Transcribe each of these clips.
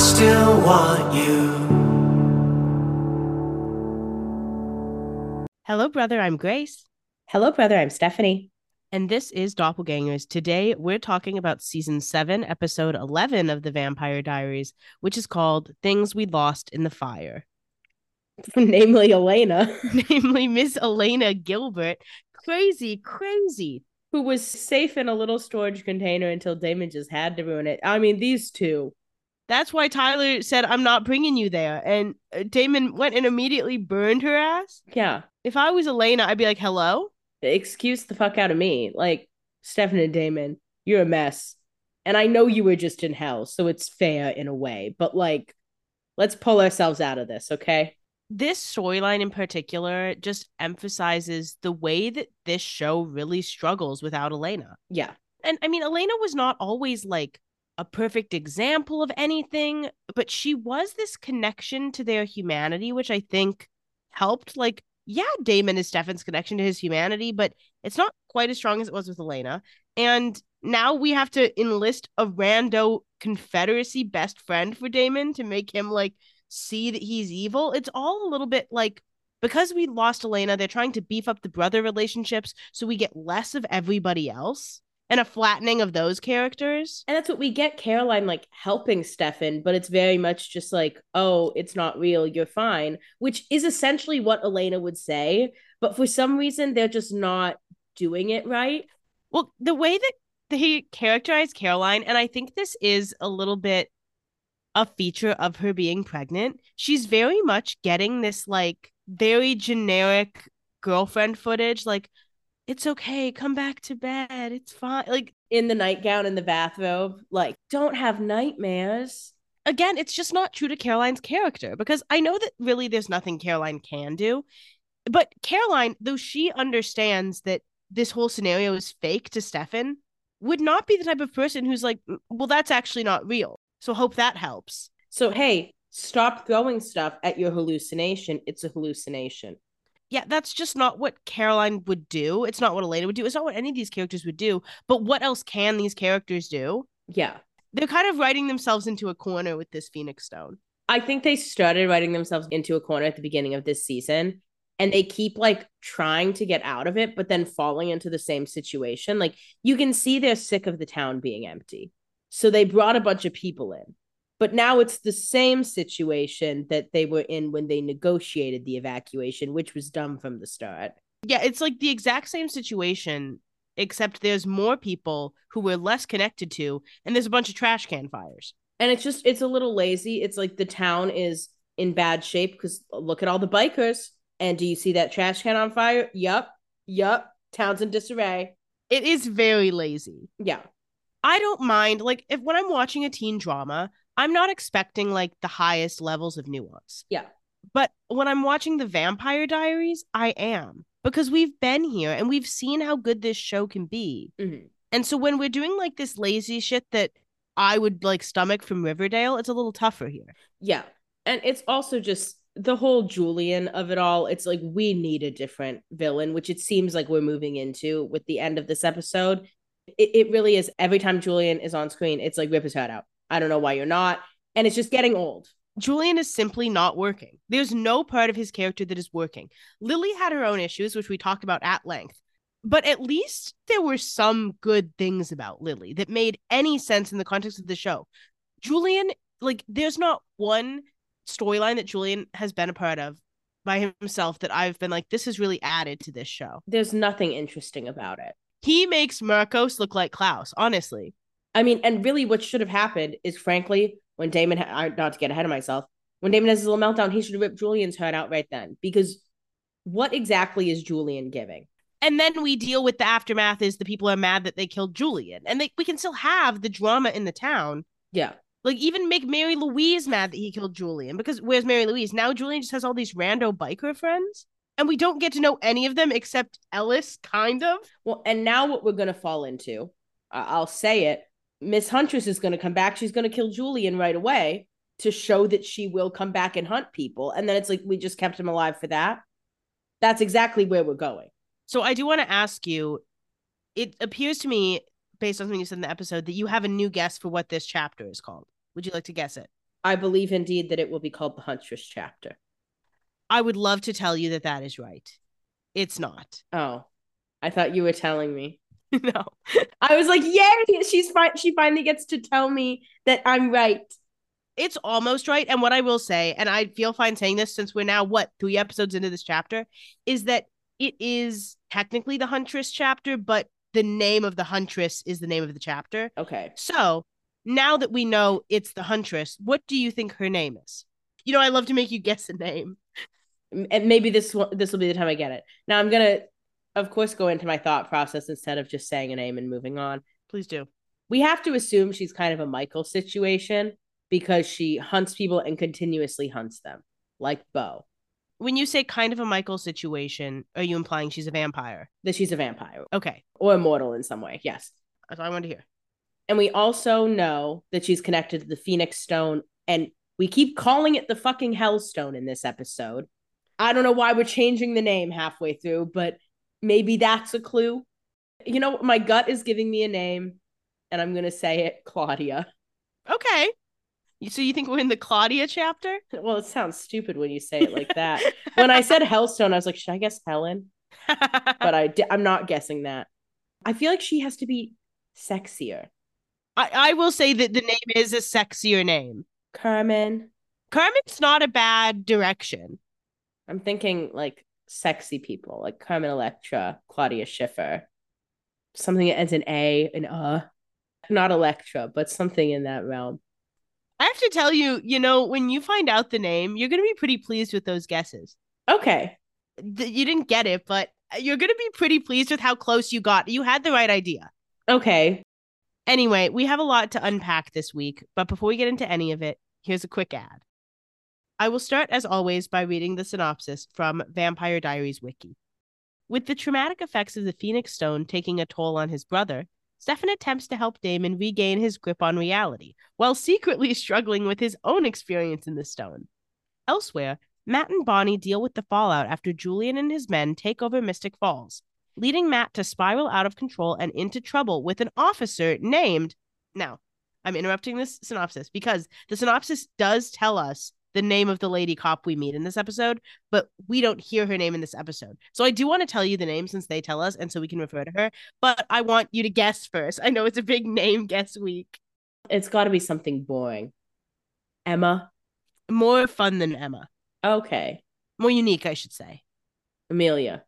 still want you. Hello, brother. I'm Grace. Hello, brother. I'm Stephanie. And this is Doppelgangers. Today, we're talking about season seven, episode 11 of The Vampire Diaries, which is called Things We Lost in the Fire. Namely, Elena, Namely, Miss Elena Gilbert. Crazy, crazy. who was safe in a little storage container until Damon just had to ruin it. I mean, these two. That's why Tyler said, I'm not bringing you there. And uh, Damon went and immediately burned her ass. Yeah. If I was Elena, I'd be like, hello? Excuse the fuck out of me. Like, Stefan and Damon, you're a mess. And I know you were just in hell, so it's fair in a way. But, like, let's pull ourselves out of this, okay? this storyline in particular just emphasizes the way that this show really struggles without Elena. Yeah. And I mean, Elena was not always like a perfect example of anything, but she was this connection to their humanity, which I think helped. Like, yeah, Damon is Stefan's connection to his humanity, but it's not quite as strong as it was with Elena. And now we have to enlist a rando Confederacy best friend for Damon to make him like see that he's evil. It's all a little bit like because we lost Elena, they're trying to beef up the brother relationships so we get less of everybody else and a flattening of those characters. And that's what we get Caroline like helping Stefan, but it's very much just like, oh, it's not real, you're fine, which is essentially what Elena would say. But for some reason, they're just not doing it right. Well, the way that they characterize Caroline, and I think this is a little bit a feature of her being pregnant, she's very much getting this like very generic girlfriend footage, like, it's okay, come back to bed, it's fine. Like, In the nightgown and the bathrobe, like, don't have nightmares. again, it's just not true to Caroline's character because I know that really there's nothing Caroline can do. But Caroline, though she understands that this whole scenario is fake to Stefan, would not be the type of person who's like, "Mm, well, that's actually not real. So hope that helps. So, hey, stop throwing stuff at your hallucination. It's a hallucination. Yeah, that's just not what Caroline would do. It's not what Elena would do. It's not what any of these characters would do. But what else can these characters do? Yeah. They're kind of writing themselves into a corner with this Phoenix Stone. I think they started writing themselves into a corner at the beginning of this season and they keep like trying to get out of it, but then falling into the same situation. Like you can see they're sick of the town being empty. So they brought a bunch of people in. But now it's the same situation that they were in when they negotiated the evacuation, which was dumb from the start. Yeah, it's like the exact same situation, except there's more people who we're less connected to, and there's a bunch of trash can fires. And it's just, it's a little lazy. It's like the town is in bad shape because look at all the bikers. And do you see that trash can on fire? Yup. Yup. Town's in disarray. It is very lazy. Yeah. I don't mind, like, if when I'm watching a teen drama, I'm not expecting like the highest levels of nuance. Yeah. But when I'm watching the Vampire Diaries, I am because we've been here and we've seen how good this show can be. Mhm. And so when we're doing like this lazy shit that I would like stomach from Riverdale, it's a little tougher here. Yeah. And it's also just the whole Julian of it all. It's like we need a different villain, which it seems like we're moving into with the end of this episode. It, it really is every time Julian is on screen, it's like rip his head out. I don't know why you're not. And it's just getting old. Julian is simply not working. There's no part of his character that is working. Lily had her own issues, which we talked about at length. But at least there were some good things about Lily that made any sense in the context of the show. Julian, like, there's not one storyline that Julian has been a part of by himself that I've been like, this has really added to this show. There's nothing interesting about it. He makes Markos look like Klaus, honestly. I mean, and really what should have happened is frankly, when Damon, ha- not to get ahead of myself, when Damon has his little meltdown, he should have ripped Julian's head out right then. Because what exactly is Julian giving? And then we deal with the aftermath is the people are mad that they killed Julian. And they, we can still have the drama in the town. Yeah. Like even make Mary Louise mad that he killed Julian because where's Mary Louise? Now Julian just has all these rando biker friends and we don't get to know any of them except Ellis, kind of. Well, and now what we're going to fall into, I- I'll say it Miss Huntress is going to come back. She's going to kill Julian right away to show that she will come back and hunt people. And then it's like, we just kept him alive for that. That's exactly where we're going. So I do want to ask you, it appears to me, based on something you said in the episode, that you have a new guess for what this chapter is called. Would you like to guess it? I believe indeed that it will be called the Huntress chapter. I would love to tell you that that is right. It's not. Oh, I thought you were telling me. no. I was like, yay! She's fine. She finally gets to tell me that I'm right. It's almost right. And what I will say, and I feel fine saying this since we're now, what, three episodes into this chapter, is that it is technically the Huntress chapter, but the name of the Huntress is the name of the chapter. Okay. So now that we know it's the Huntress, what do you think her name is? You know, I love to make you guess a name. And maybe this one, this will be the time I get it. Now I'm gonna, of course, go into my thought process instead of just saying a name and moving on. Please do. We have to assume she's kind of a Mikael situation because she hunts people and continuously hunts them, like Bo. When you say kind of a Mikael situation, are you implying she's a vampire? That she's a vampire Okay. or immortal in some way. Yes. That's all I wanted to hear. And we also know that she's connected to the Phoenix Stone, and we keep calling it the fucking Hellstone in this episode. I don't know why we're changing the name halfway through, but maybe that's a clue. You know, my gut is giving me a name, and I'm gonna say it, Claudia. Okay. So you think we're in the Claudia chapter? Well, it sounds stupid when you say it like that. when I said Hellstone, I was like, should I guess Helen? But I di- I'm not guessing that. I feel like she has to be sexier. I, I will say that the name is a sexier name. Carmen. Carmen's not a bad direction. I'm thinking like sexy people, like Carmen Electra, Claudia Schiffer, something that ends in A and uh. Not Electra, but something in that realm. I have to tell you, you know, when you find out the name, you're going to be pretty pleased with those guesses. Okay. You didn't get it, but you're going to be pretty pleased with how close you got. You had the right idea. Okay. Anyway, we have a lot to unpack this week, but before we get into any of it, here's a quick ad. I will start, as always, by reading the synopsis from Vampire Diaries Wiki. With the traumatic effects of the Phoenix Stone taking a toll on his brother, Stefan attempts to help Damon regain his grip on reality while secretly struggling with his own experience in the stone. Elsewhere, Matt and Bonnie deal with the fallout after Julian and his men take over Mystic Falls, leading Matt to spiral out of control and into trouble with an officer named. Now, I'm interrupting this synopsis because the synopsis does tell us the name of the lady cop we meet in this episode, but we don't hear her name in this episode. So I do want to tell you the name since they tell us, and so we can refer to her. But I want you to guess first. I know it's a big name guess week. It's got to be something boring. Emma. More fun than Emma. Okay. More unique, I should say. Amelia.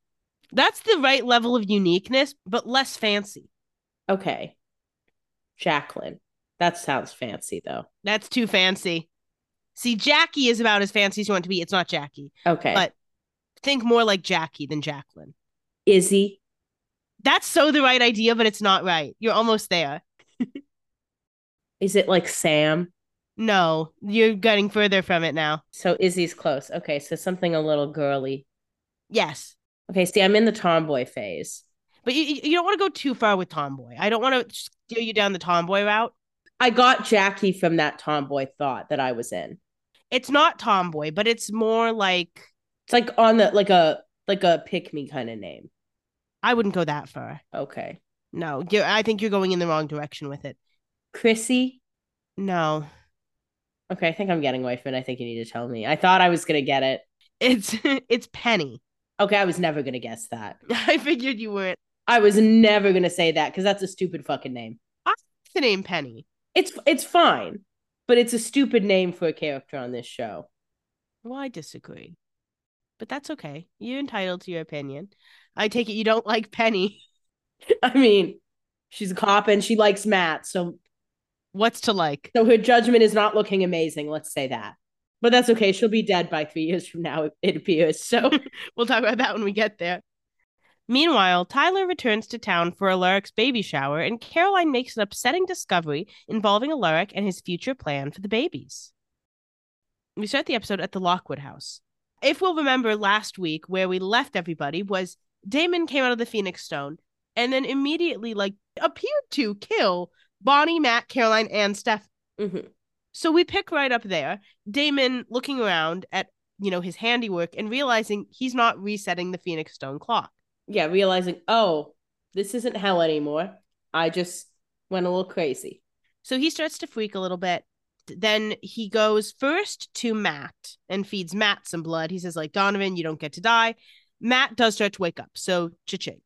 That's the right level of uniqueness, but less fancy. Okay. Jacqueline. That sounds fancy though. That's too fancy. See, Jackie is about as fancy as you want to be. It's not Jackie. Okay. But think more like Jackie than Jacqueline. Izzy. That's so the right idea, but it's not right. You're almost there. Is it like Sam? No, you're getting further from it now. So Izzy's close. Okay, so something a little girly. Yes. Okay, see, I'm in the tomboy phase. But you, you don't want to go too far with Tomboy. I don't want to steer you down the Tomboy route. I got Jackie from that tomboy thought that I was in. It's not Tomboy, but it's more like It's like on the like a like a pick me kind of name. I wouldn't go that far. Okay. No, you're, I think you're going in the wrong direction with it. Chrissy. No, Okay, I think I'm getting away from it. I think you need to tell me. I thought I was gonna get it. it's it's Penny. Okay, I was never gonna guess that. I figured you weren't. I was never gonna say that because that's a stupid fucking name. I like the name Penny. It's it's fine, but it's a stupid name for a character on this show. Well, I disagree, but that's okay. You're entitled to your opinion. I take it you don't like Penny. I mean, she's a cop and she likes Matt, so What's to like? so her judgment is not looking amazing. Let's say that. But that's okay. She'll be dead by three years from now. It, it appears. So We'll talk about that when we get there. Meanwhile, Tyler returns to town for Alaric's baby shower, and Caroline makes an upsetting discovery involving Alaric and his future plan for the babies. We start the episode at the Lockwood house. If we'll remember last week, where we left everybody was Damon came out of the Phoenix Stone and then immediately like appeared to kill Bonnie, Matt, Caroline, and Steph. Mhm. So we pick right up there. Damon looking around at you know his handiwork and realizing he's not resetting the Phoenix Stone clock. Yeah, realizing, oh, this isn't hell anymore. I just went a little crazy. So he starts to freak a little bit. Then he goes first to Matt and feeds Matt some blood. He says, like, Donovan, you don't get to die. Matt does start to wake up. So cha-ching.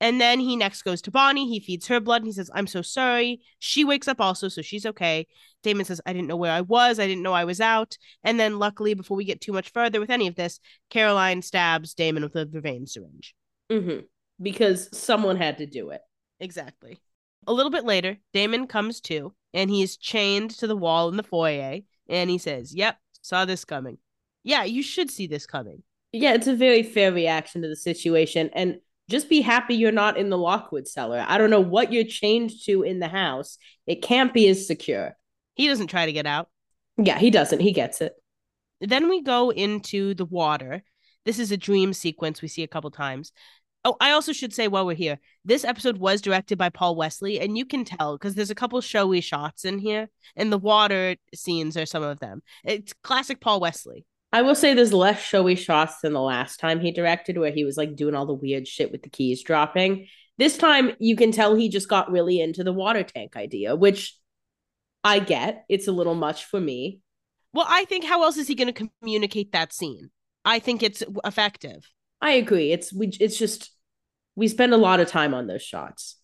And then he next goes to Bonnie. He feeds her blood and he says, I'm so sorry. She wakes up also, so she's okay. Damon says, I didn't know where I was. I didn't know I was out. And then, luckily, before we get too much further with any of this, Caroline stabs Damon with a vervain syringe. Mm-hmm. Because someone had to do it. Exactly. A little bit later, Damon comes to and he's chained to the wall in the foyer and he says, Yep, saw this coming. Yeah, you should see this coming. Yeah, it's a very fair reaction to the situation. And just be happy you're not in the Lockwood cellar. I don't know what you're chained to in the house. It can't be as secure. He doesn't try to get out. Yeah, he doesn't. He gets it. Then we go into the water. This is a dream sequence we see a couple times. Oh, I also should say while we're here, this episode was directed by Paul Wesley, and you can tell because there's a couple showy shots in here, and the water scenes are some of them. It's classic Paul Wesley. I will say there's less showy shots than the last time he directed, where he was like doing all the weird shit with the keys dropping. This time, you can tell he just got really into the water tank idea, which I get. It's a little much for me. Well, I think how else is he going to communicate that scene? I think it's effective. I agree. It's we. It's just we spend a lot of time on those shots.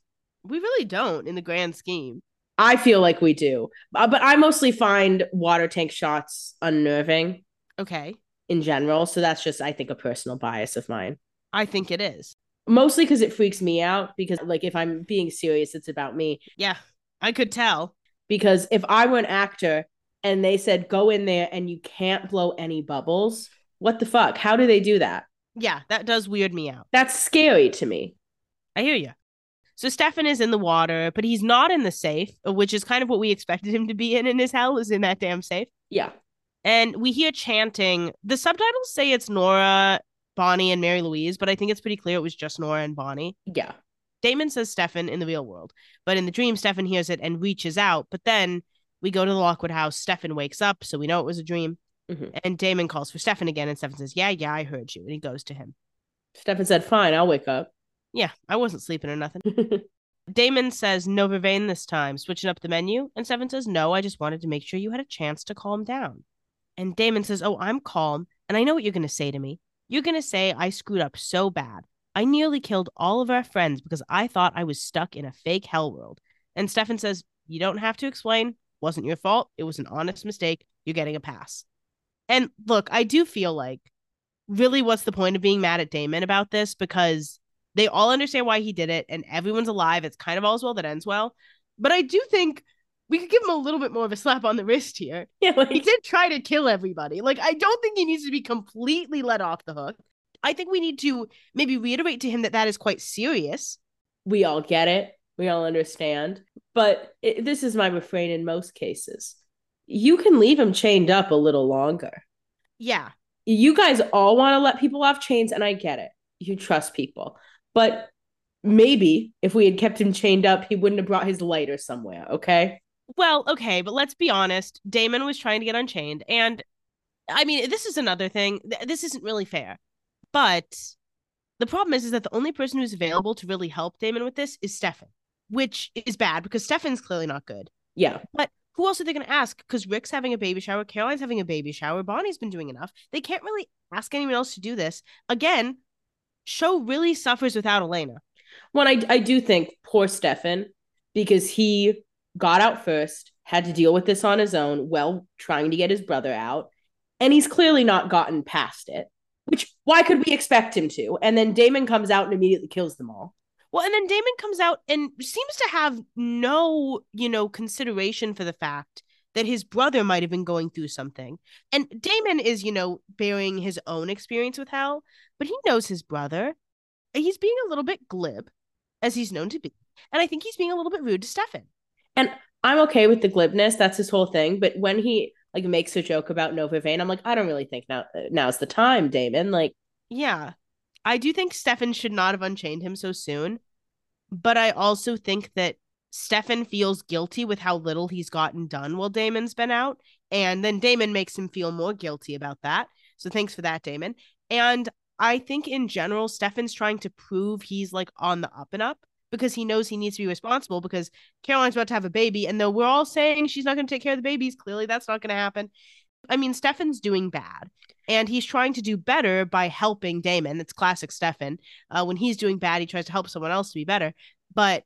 We really don't in the grand scheme. I feel like we do, uh, but I mostly find water tank shots unnerving. Okay. In general, so that's just I think a personal bias of mine. I think it is mostly because it freaks me out. Because like if I'm being serious, it's about me. Yeah, I could tell. Because if I were an actor and they said go in there and you can't blow any bubbles, what the fuck? How do they do that? Yeah, that does weird me out. That's scary to me. I hear you. So Stefan is in the water, but he's not in the safe, which is kind of what we expected him to be in in his hell, is in that damn safe. Yeah. And we hear chanting. The subtitles say it's Nora, Bonnie, and Mary Louise, but I think it's pretty clear it was just Nora and Bonnie. Yeah. Damon says Stefan in the real world, but in the dream, Stefan hears it and reaches out. But then we go to the Lockwood house. Stefan wakes up, so we know it was a dream. Mm-hmm. And Damon calls for Stefan again, and Stefan says, Yeah, yeah, I heard you. And he goes to him. Stefan said, Fine, I'll wake up. Yeah, I wasn't sleeping or nothing. Damon says, No vervain this time, switching up the menu. And Stefan says, No, I just wanted to make sure you had a chance to calm down. And Damon says, Oh, I'm calm. And I know what you're going to say to me. You're going to say I screwed up so bad. I nearly killed all of our friends because I thought I was stuck in a fake hell world. And Stefan says, You don't have to explain. Wasn't your fault. It was an honest mistake. You're getting a pass. And look, I do feel like really what's the point of being mad at Damon about this? Because they all understand why he did it and everyone's alive. It's kind of all's well that ends well. But I do think we could give him a little bit more of a slap on the wrist here. Yeah, like... he did try to kill everybody. Like, I don't think he needs to be completely let off the hook. I think we need to maybe reiterate to him that that is quite serious. We all get it. We all understand. But it, this is my refrain in most cases you can leave him chained up a little longer. Yeah. You guys all want to let people off chains, and I get it. You trust people. But maybe if we had kept him chained up, he wouldn't have brought his lighter somewhere, okay? Well, okay, but let's be honest. Damon was trying to get unchained. And I mean, this is another thing. This isn't really fair. But the problem is, is that the only person who's available to really help Damon with this is Stefan, which is bad because Stefan's clearly not good. Yeah. But who else are they going to ask? Because Rick's having a baby shower, Caroline's having a baby shower, Bonnie's been doing enough. They can't really ask anyone else to do this. Again, show really suffers without Elena. Well, I, I do think poor Stefan, because he got out first, had to deal with this on his own while trying to get his brother out. And he's clearly not gotten past it, which why could we expect him to? And then Damon comes out and immediately kills them all. Well, and then Damon comes out and seems to have no, you know, consideration for the fact that his brother might have been going through something. And Damon is, you know, bearing his own experience with hell, but he knows his brother. He's being a little bit glib, as he's known to be. And I think he's being a little bit rude to Stefan. And I'm okay with the glibness. That's his whole thing. But when he like makes a joke about no vervain, I'm like, I don't really think now now's the time, Damon. Like, yeah. I do think Stefan should not have unchained him so soon, but I also think that Stefan feels guilty with how little he's gotten done while Damon's been out. And then Damon makes him feel more guilty about that. So thanks for that, Damon. And I think in general, Stefan's trying to prove he's like on the up and up. because he knows he needs to be responsible because Caroline's about to have a baby. And though we're all saying she's not going to take care of the babies, clearly that's not going to happen. I mean, Stefan's doing bad and he's trying to do better by helping Damon. It's classic Stefan. Uh, when he's doing bad, he tries to help someone else to be better, but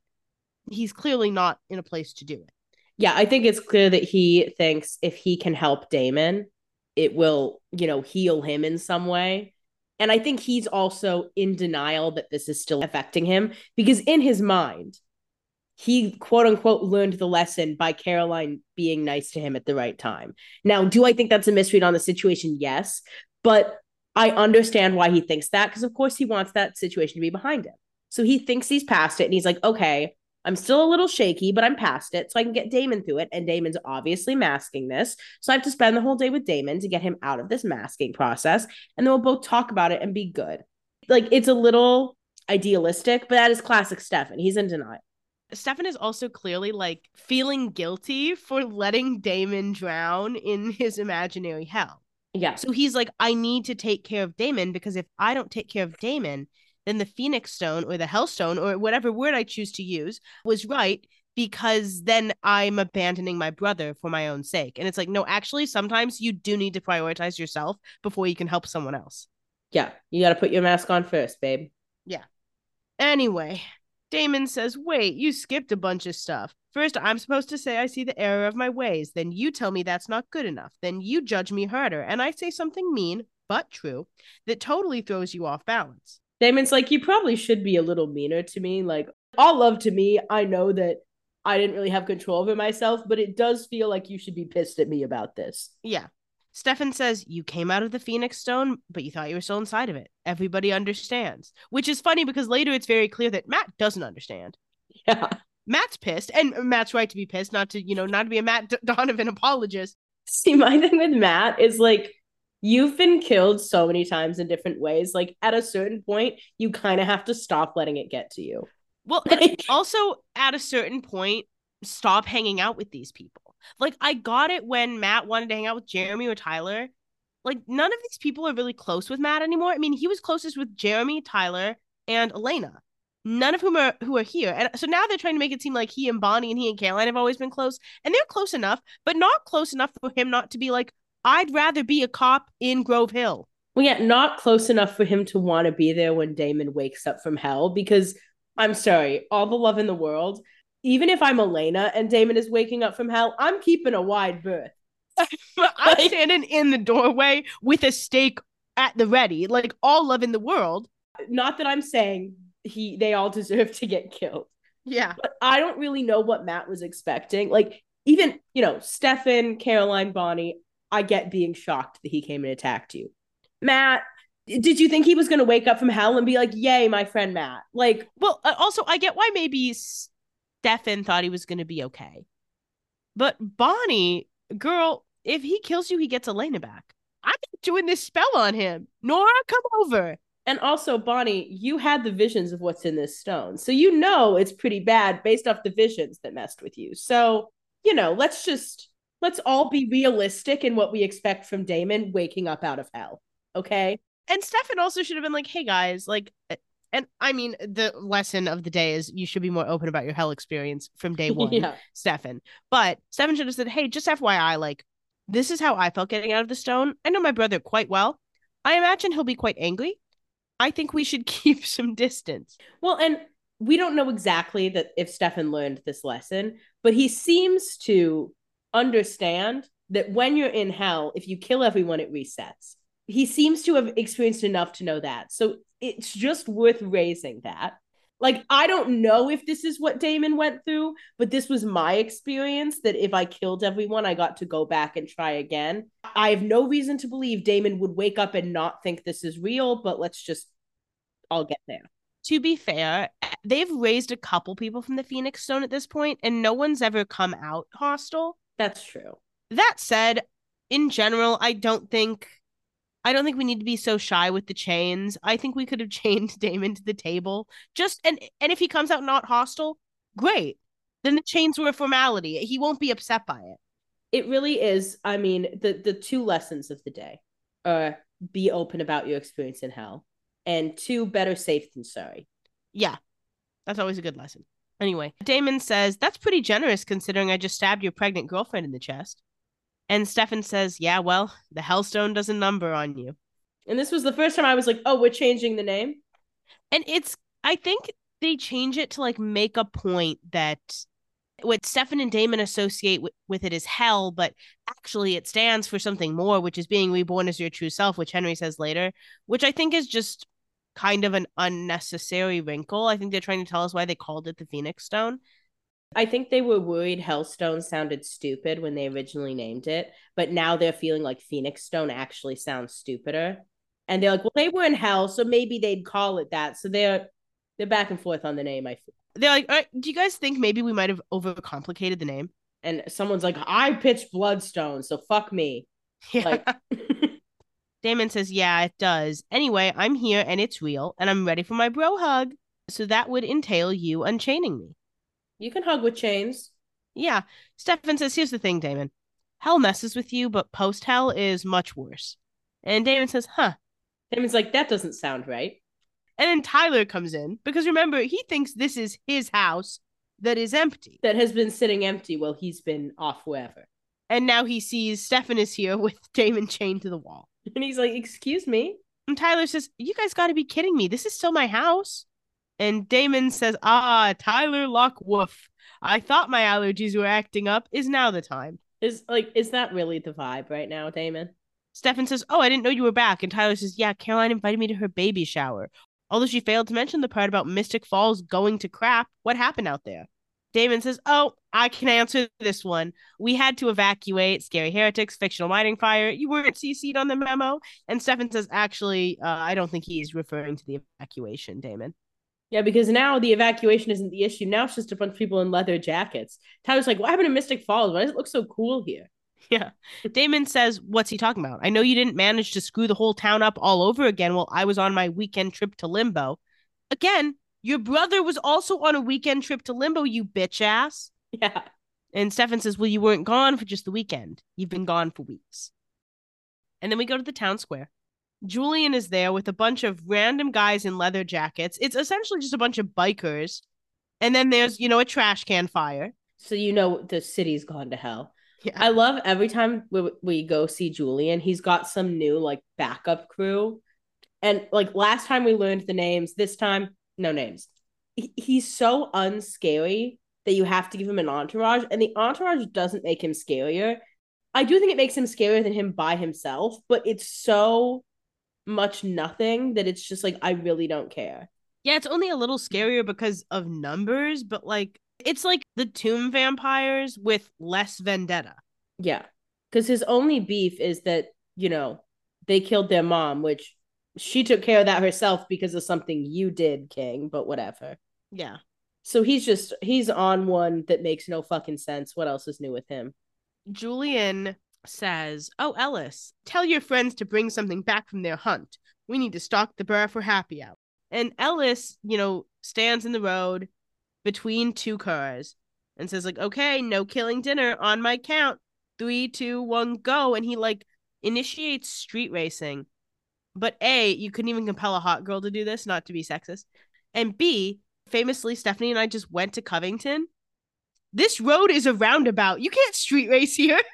he's clearly not in a place to do it. Yeah, I think it's clear that he thinks if he can help Damon, it will, you know, heal him in some way. And I think he's also in denial that this is still affecting him because in his mind, he quote unquote learned the lesson by Caroline being nice to him at the right time. Now, do I think that's a misread on the situation? Yes. But I understand why he thinks that because, of course, he wants that situation to be behind him. So he thinks he's past it and he's like, okay, I'm still a little shaky, but I'm past it. So I can get Damon through it. And Damon's obviously masking this. So I have to spend the whole day with Damon to get him out of this masking process. And then we'll both talk about it and be good. Like it's a little idealistic, but that is classic Stefan. He's in denial. Stefan is also clearly like feeling guilty for letting Damon drown in his imaginary hell. Yeah. So he's like, I need to take care of Damon because if I don't take care of Damon, then the Phoenix Stone or the Hellstone or whatever word I choose to use was right because then I'm abandoning my brother for my own sake. And it's like, no, actually, sometimes you do need to prioritize yourself before you can help someone else. Yeah. You got to put your mask on first, babe. Yeah. Anyway, Damon says, Wait, you skipped a bunch of stuff. First, I'm supposed to say I see the error of my ways. Then you tell me that's not good enough. Then you judge me harder. And I say something mean, but true, that totally throws you off balance. Damon's like, You probably should be a little meaner to me. Like, all love to me. I know that I didn't really have control over myself, but it does feel like you should be pissed at me about this. Yeah. Stefan says, You came out of the Phoenix Stone, but you thought you were still inside of it. Everybody understands. Which is funny because later it's very clear that Matt doesn't understand. Yeah. Matt's pissed, and Matt's right to be pissed, not to, you know, not to be a Matt Donovan apologist. See, my thing with Matt is like, you've been killed so many times in different ways. Like, at a certain point, you kind of have to stop letting it get to you. Well, also at a certain point, stop hanging out with these people. Like, I got it when Matt wanted to hang out with Jeremy or Tyler. Like, none of these people are really close with Matt anymore. I mean, he was closest with Jeremy, Tyler, and Elena. None of whom are who are here. And so now they're trying to make it seem like he and Bonnie and he and Caroline have always been close. And they're close enough, but not close enough for him not to be like, I'd rather be a cop in Grove Hill. Well, yeah, not close enough for him to want to be there when Damon wakes up from hell. Because I'm sorry, all the love in the world. Even if I'm Elena and Damon is waking up from hell, I'm keeping a wide berth. I'm standing in the doorway with a stake at the ready, like all love in the world. Not that I'm saying he they all deserve to get killed. Yeah. But I don't really know what Matt was expecting. Like, even, you know, Stefan, Caroline, Bonnie, I get being shocked that he came and attacked you. Matt, did you think he was going to wake up from hell and be like, yay, my friend Matt? Like, Well, uh, also, I get why maybe Stefan thought he was going to be okay. But Bonnie, girl, if he kills you, he gets Elena back. I'm doing this spell on him. Nora, come over. and also, Bonnie, you had the visions of what's in this stone. So you know it's pretty bad based off the visions that messed with you. So, you know, let's just, let's all be realistic in what we expect from Damon waking up out of hell. Okay. And Stefan also should have been like, hey guys, like, and I mean, the lesson of the day is you should be more open about your hell experience from day one. yeah. Stefan. But Stefan should have said, Hey, just FYI, like, this is how I felt getting out of the stone. I know my brother quite well. I imagine he'll be quite angry. I think we should keep some distance. Well, and we don't know exactly that if Stefan learned this lesson, but he seems to understand that when you're in hell, if you kill everyone, it resets. He seems to have experienced enough to know that. So it's just worth raising that. Like, I don't know if this is what Damon went through, but this was my experience that if I killed everyone, I got to go back and try again. I have no reason to believe Damon would wake up and not think this is real, but let's just, I'll get there. To be fair, they've raised a couple people from the Phoenix Stone at this point, and no one's ever come out hostile. That's true. That said, in general, I don't think I don't think we need to be so shy with the chains. I think we could have chained Damon to the table. Just and and if he comes out not hostile, great. Then the chains were a formality. He won't be upset by it. It really is. I mean, the the two lessons of the day are be open about your experience in hell, and two, better safe than sorry. Yeah. That's always a good lesson. Anyway, Damon says, That's pretty generous considering I just stabbed your pregnant girlfriend in the chest. And Stefan says, Yeah, well, the Hellstone does a number on you. And this was the first time I was like, oh, we're changing the name. And it's, I think they change it to like make a point that what Stefan and Damon associate with, with it is hell, but actually it stands for something more, which is being reborn as your true self, which Henry says later, which I think is just kind of an unnecessary wrinkle. I think they're trying to tell us why they called it the Phoenix Stone. I think they were worried Hellstone sounded stupid when they originally named it, but now they're feeling like Phoenix Stone actually sounds stupider. And they're like, well, they were in hell, so maybe they'd call it that. So they're they're back and forth on the name. I feel. They're like, "All right, do you guys think maybe we might have overcomplicated the name? And someone's like, I pitched Bloodstone, so fuck me. Yeah. Like, Damon says, Yeah, it does. Anyway, I'm here and it's real, and I'm ready for my bro hug. So that would entail you unchaining me. You can hug with chains. Yeah. Stefan says, Here's the thing, Damon. Hell messes with you, but post hell is much worse. And Damon says, Huh. Damon's like, that doesn't sound right. And then Tyler comes in because remember, he thinks this is his house that is empty. That has been sitting empty while he's been off wherever. And now he sees Stefan is here with Damon chained to the wall. And he's like, excuse me. And Tyler says, You guys got to be kidding me. This is still my house. And Damon says, Ah, Tyler Lock Woof. I thought my allergies were acting up. Is now the time. Is like, is that really the vibe right now, Damon? Stefan says, Oh, I didn't know you were back. And Tyler says, Yeah, Caroline invited me to her baby shower. Although she failed to mention the part about Mystic Falls going to crap, what happened out there? Damon says, Oh, I can answer this one. We had to evacuate Scary Heretics, Fictional Mining Fire. You weren't CC'd on the memo. And Stefan says, Actually, uh, I don't think he's referring to the evacuation, Damon. Yeah, because now the evacuation isn't the issue. Now it's just a bunch of people in leather jackets. Tyler's like, what happened to Mystic Falls? Why does it look so cool here? Yeah. Damon says, What's he talking about? I know you didn't manage to screw the whole town up all over again while I was on my weekend trip to Limbo. Again, your brother was also on a weekend trip to Limbo, you bitch ass. Yeah. And Stefan says, Well, you weren't gone for just the weekend. You've been gone for weeks. And then we go to the town square. Julian is there with a bunch of random guys in leather jackets. It's essentially just a bunch of bikers. And then there's, you know, a trash can fire. So you know the city's gone to hell. Yeah. I love every time we, we go see Julian, he's got some new like backup crew. And like last time we learned the names, this time, no names. He- he's so unscary that you have to give him an entourage, and the entourage doesn't make him scarier. I do think it makes him scarier than him by himself, but it's so much nothing that it's just like, I really don't care. Yeah, it's only a little scarier because of numbers, but like it's like the tomb vampires with less vendetta. Yeah. Because his only beef is that, you know, they killed their mom, which she took care of that herself because of something you did, King, but whatever. Yeah. So he's just, he's on one that makes no fucking sense. What else is new with him? Julian says, Oh, Ellis, tell your friends to bring something back from their hunt. We need to stock the bar for happy hour. And Ellis, you know, stands in the road between two cars and says, like, okay, no killing dinner on my count. Three, two, one, go. And he like initiates street racing. But A, you couldn't even compel a hot girl to do this, not to be sexist. And B, famously, Stephanie and I just went to Covington. This road is a roundabout. You can't street race here.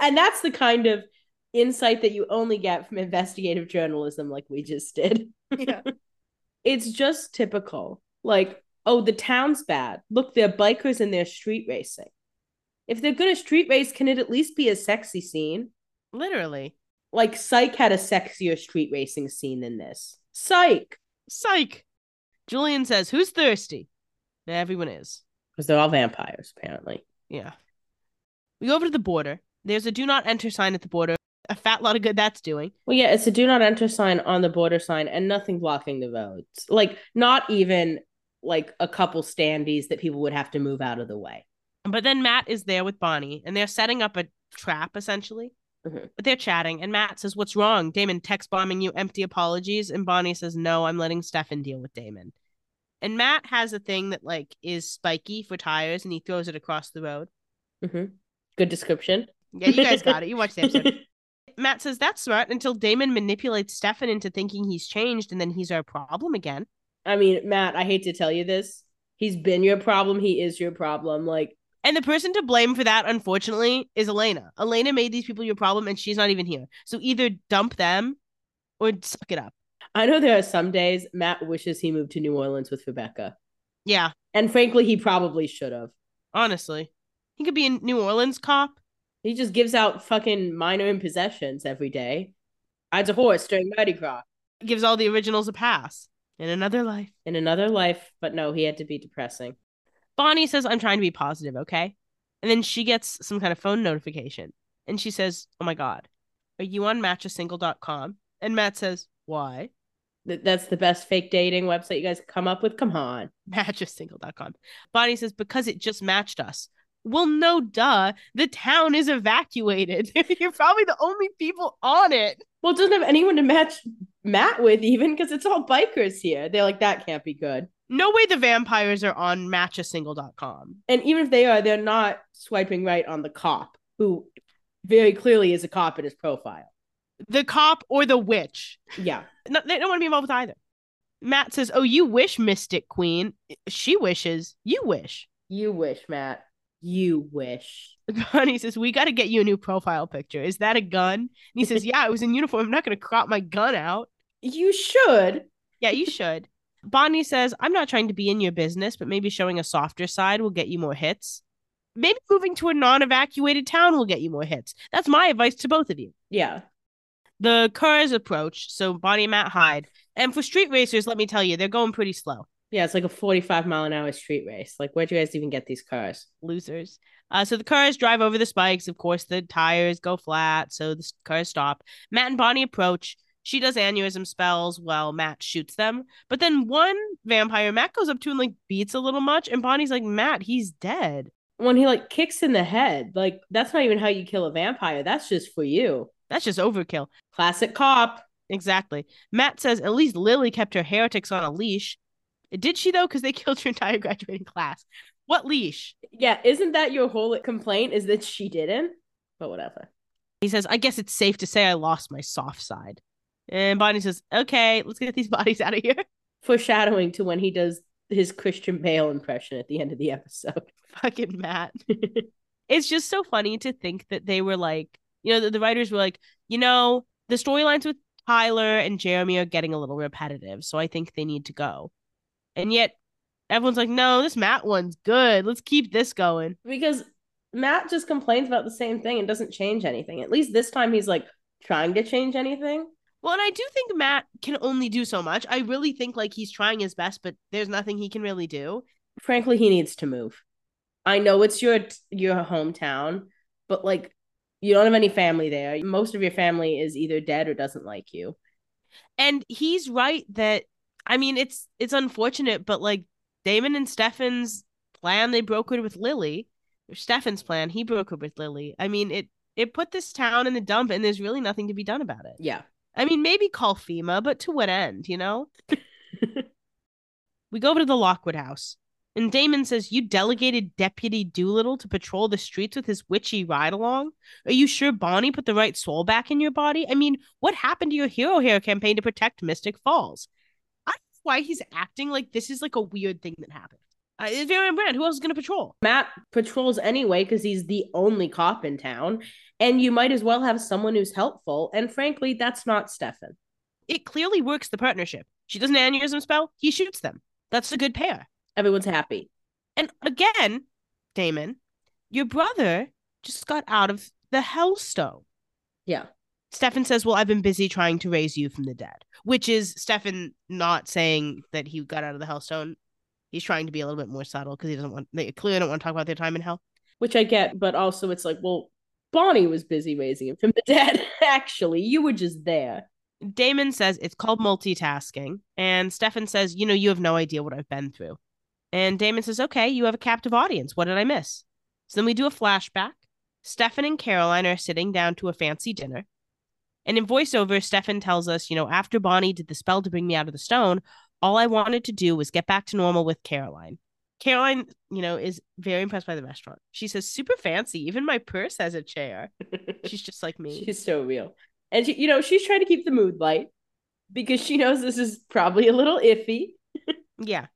And that's the kind of insight that you only get from investigative journalism, like we just did. Yeah. It's just typical. Like, oh, the town's bad. Look, they're bikers and they're street racing. If they're gonna street race, can it at least be a sexy scene? Literally. Like Psych had a sexier street racing scene than this. Psych, Psych. Julian says, Who's thirsty? And everyone is. because they're all vampires, apparently. Yeah. We go over to the border. There's a do not enter sign at the border. A fat lot of good that's doing. Well, yeah, it's a do not enter sign on the border sign and nothing blocking the roads. Like, not even like a couple standees that people would have to move out of the way. But then Matt is there with Bonnie and they're setting up a trap essentially. Mhm. But they're chatting and Matt says, What's wrong? Damon text bombing you empty apologies. And Bonnie says, No, I'm letting Stefan deal with Damon. And Matt has a thing that like is spiky for tires and he throws it across the road. hmm Good description. Yeah, you guys got it. You watched the episode. Matt says that's smart until Damon manipulates Stefan into thinking he's changed and then he's our problem again. I mean, Matt, I hate to tell you this. He's been your problem. He is your problem. Like, And the person to blame for that, unfortunately, is Elena. Elena made these people your problem and she's not even here. So either dump them or suck it up. I know there are some days Matt wishes he moved to New Orleans with Rebekah. Yeah, And frankly, he probably should have. honestly. He could be a New Orleans cop. He just gives out fucking minor in possessions every day. Rides a horse during Mardi Gras. Gives all the originals a pass. In another life. In another life, but no, he had to be depressing. Bonnie says, I'm trying to be positive, okay? And then she gets some kind of phone notification. And she says, Oh my God, are you on matchasingle.com? And Matt says, Why? Th- That's the best fake dating website you guys come up with. Come on. Matchasingle.com. Bonnie says, Because it just matched us. Well, no, duh. The town is evacuated. You're probably the only people on it. Well, it doesn't have anyone to match Matt with, even because it's all bikers here. They're like, that can't be good. No way the vampires are on matchasingle.com. And even if they are, they're not swiping right on the cop, who very clearly is a cop in his profile. The cop or the witch. Yeah. No, they don't want to be involved with either. Matt says, Oh, you wish, Mystic Queen. She wishes. You wish. You wish, Matt. You wish. Bonnie says, We got to get you a new profile picture. Is that a gun? And he says, Yeah, I was in uniform. I'm not going to crop my gun out. You should. Yeah, you should. Bonnie says, I'm not trying to be in your business, but maybe showing a softer side will get you more hits. Maybe moving to a non evacuated town will get you more hits. That's my advice to both of you. Yeah. The cars approach, so Bonnie and Matt hide. And for street racers, let me tell you, they're going pretty slow. Yeah, it's like a 45 mile an hour street race. Like, where'd you guys even get these cars? losers. Uh, so the cars drive over the spikes. Of course, the tires go flat, so the cars stop. Matt and Bonnie approach. She does aneurysm spells while Matt shoots them. But then one vampire Matt goes up to and like beats a little much, and Bonnie's like, Matt, he's dead. When he like kicks in the head, like, that's not even how you kill a vampire. That's just for you. That's just overkill. Classic cop. Exactly. Matt says at least Lily kept her heretics on a leash. Did she though? Because they killed her entire graduating class. What leash? Yeah, isn't that your whole complaint? Is that she didn't? But whatever. He says, I guess it's safe to say I lost my soft side. And Bonnie says, Okay, let's get these bodies out of here. Foreshadowing to when he does his Christian Bale impression at the end of the episode. Fucking Matt. it's just so funny to think that they were like, you know, the, the writers were like, you know, the storylines with Tyler and Jeremy are getting a little repetitive, so I think they need to go. And yet everyone's like, no, this Matt one's good. Let's keep this going. because Matt just complains about the same thing and doesn't change anything. At least this time he's like trying to change anything. Well, and I do think Matt can only do so much. I really think like he's trying his best, but there's nothing he can really do. Frankly, he needs to move. I know it's your your hometown, but like you don't have any family there. Most of your family is either dead or doesn't like you. And he's right that I mean it's it's unfortunate, but like Damon and Stefan's plan they brokered with Lily, or Stefan's plan, he brokered with Lily. I mean it it put this town in the dump and there's really nothing to be done about it. Yeah. I mean maybe call FEMA, but to what end, you know? we go over to the Lockwood house. And Damon says, You delegated Deputy Doolittle to patrol the streets with his witchy ride along? Are you sure Bonnie put the right soul back in your body? I mean, what happened to your hero hair campaign to protect Mystic Falls? I don't know why he's acting like this is like a weird thing that happened. Uh, it's very on brand. Who else is going to patrol? Matt patrols anyway because he's the only cop in town. And you might as well have someone who's helpful. And frankly, that's not Stefan. It clearly works the partnership. She does an aneurysm spell, he shoots them. That's a good pair. Everyone's happy. And again, Damon, your brother just got out of the Hellstone. Yeah. Stefan says, Well, I've been busy trying to raise you from the dead, which is Stefan not saying that he got out of the Hellstone. He's trying to be a little bit more subtle because he doesn't want, they clearly don't want to talk about their time in hell. Which I get, but also it's like, well, Bonnie was busy raising him from the dead. Actually, you were just there. Damon says it's called multitasking. And Stefan says, You know, you have no idea what I've been through. And Damon says, Okay, you have a captive audience. What did I miss? So then we do a flashback. Stefan and Caroline are sitting down to a fancy dinner. And in voiceover, Stefan tells us, you know, after Bonnie did the spell to bring me out of the stone, all I wanted to do was get back to normal with Caroline. Caroline, you know, is very impressed by the restaurant. She says, super fancy. Even my purse has a chair. She's just like me. She's so real. And she, you know, she's trying to keep the mood light because she knows this is probably a little iffy. Yeah.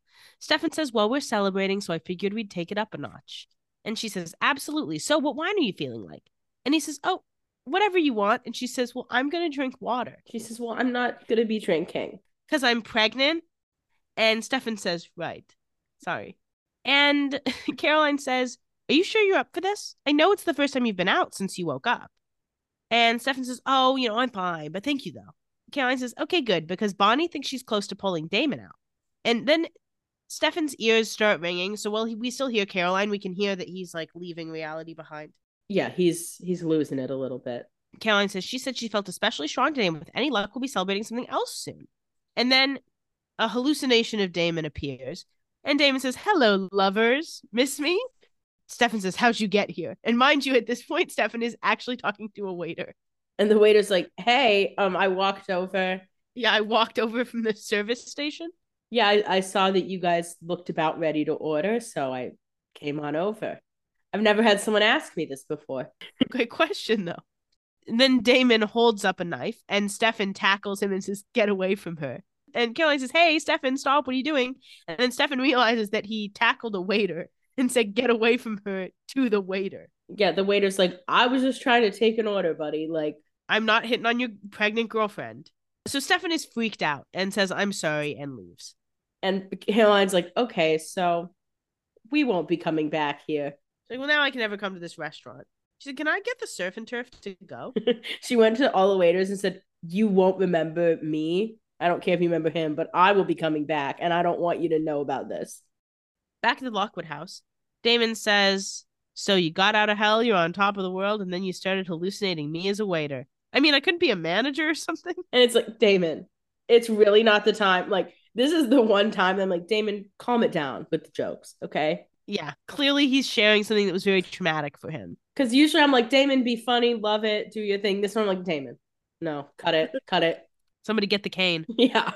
Stefan says, Well, we're celebrating, so I figured we'd take it up a notch. And she says, Absolutely. So, what wine are you feeling like? And he says, Oh, whatever you want. And she says, Well, I'm going to drink water She says, Well, I'm not going to be drinking. because I'm pregnant. And Stefan says, Right. Sorry. And Caroline says, Are you sure you're up for this? I know it's the first time you've been out since you woke up. And Stefan says, Oh, you know, I'm fine, but thank you though. Caroline says, Okay, good, because Bonnie thinks she's close to pulling Damon out. And then Stefan's ears start ringing. So while he, we still hear Caroline, we can hear that he's like leaving reality behind. Yeah, he's he's losing it a little bit. Caroline says she said she felt especially strong today, and with any luck, we'll be celebrating something else soon. And then a hallucination of Damon appears, and Damon says, "Hello, lovers, miss me?" Stefan says, "How'd you get here?" And mind you, at this point, Stefan is actually talking to a waiter. And the waiter's like, "Hey, um, I walked over. Yeah, I walked over from the service station. Yeah, I, I saw that you guys looked about ready to order, so I came on over. I've never had someone ask me this before. Great question, though. And then Damon holds up a knife, and Stefan tackles him and says, "Get away from her." And Caroline says, "Hey, Stefan, stop! What are you doing?" And then Stefan realizes that he tackled a waiter and said, "Get away from her!" to the waiter. Yeah, the waiter's like, I was just trying to take an order, buddy. Like, I'm not hitting on your pregnant girlfriend. So Stefan is freaked out and says, "I'm sorry," and leaves. and Caroline's like, okay, so we won't be coming back here. She's like, "Well, now I can never come to this restaurant." She said, "Can I get the surf and turf to go?" she went to all the waiters and said, You won't remember me. I don't care if you remember him, but I will be coming back, and I don't want you to know about this. Back at the Lockwood house, Damon says, So you got out of hell, you're on top of the world, and then you started hallucinating me as a waiter. I mean, I couldn't be a manager or something. And it's like, Damon, it's really not the time. Like, this is the one time I'm like, Damon, calm it down with the jokes, okay? Yeah, clearly he's sharing something that was very traumatic for him. Because usually I'm like, Damon, be funny, love it, do your thing. This one, I'm like, Damon, no, cut it, cut it. Somebody get the cane. Yeah.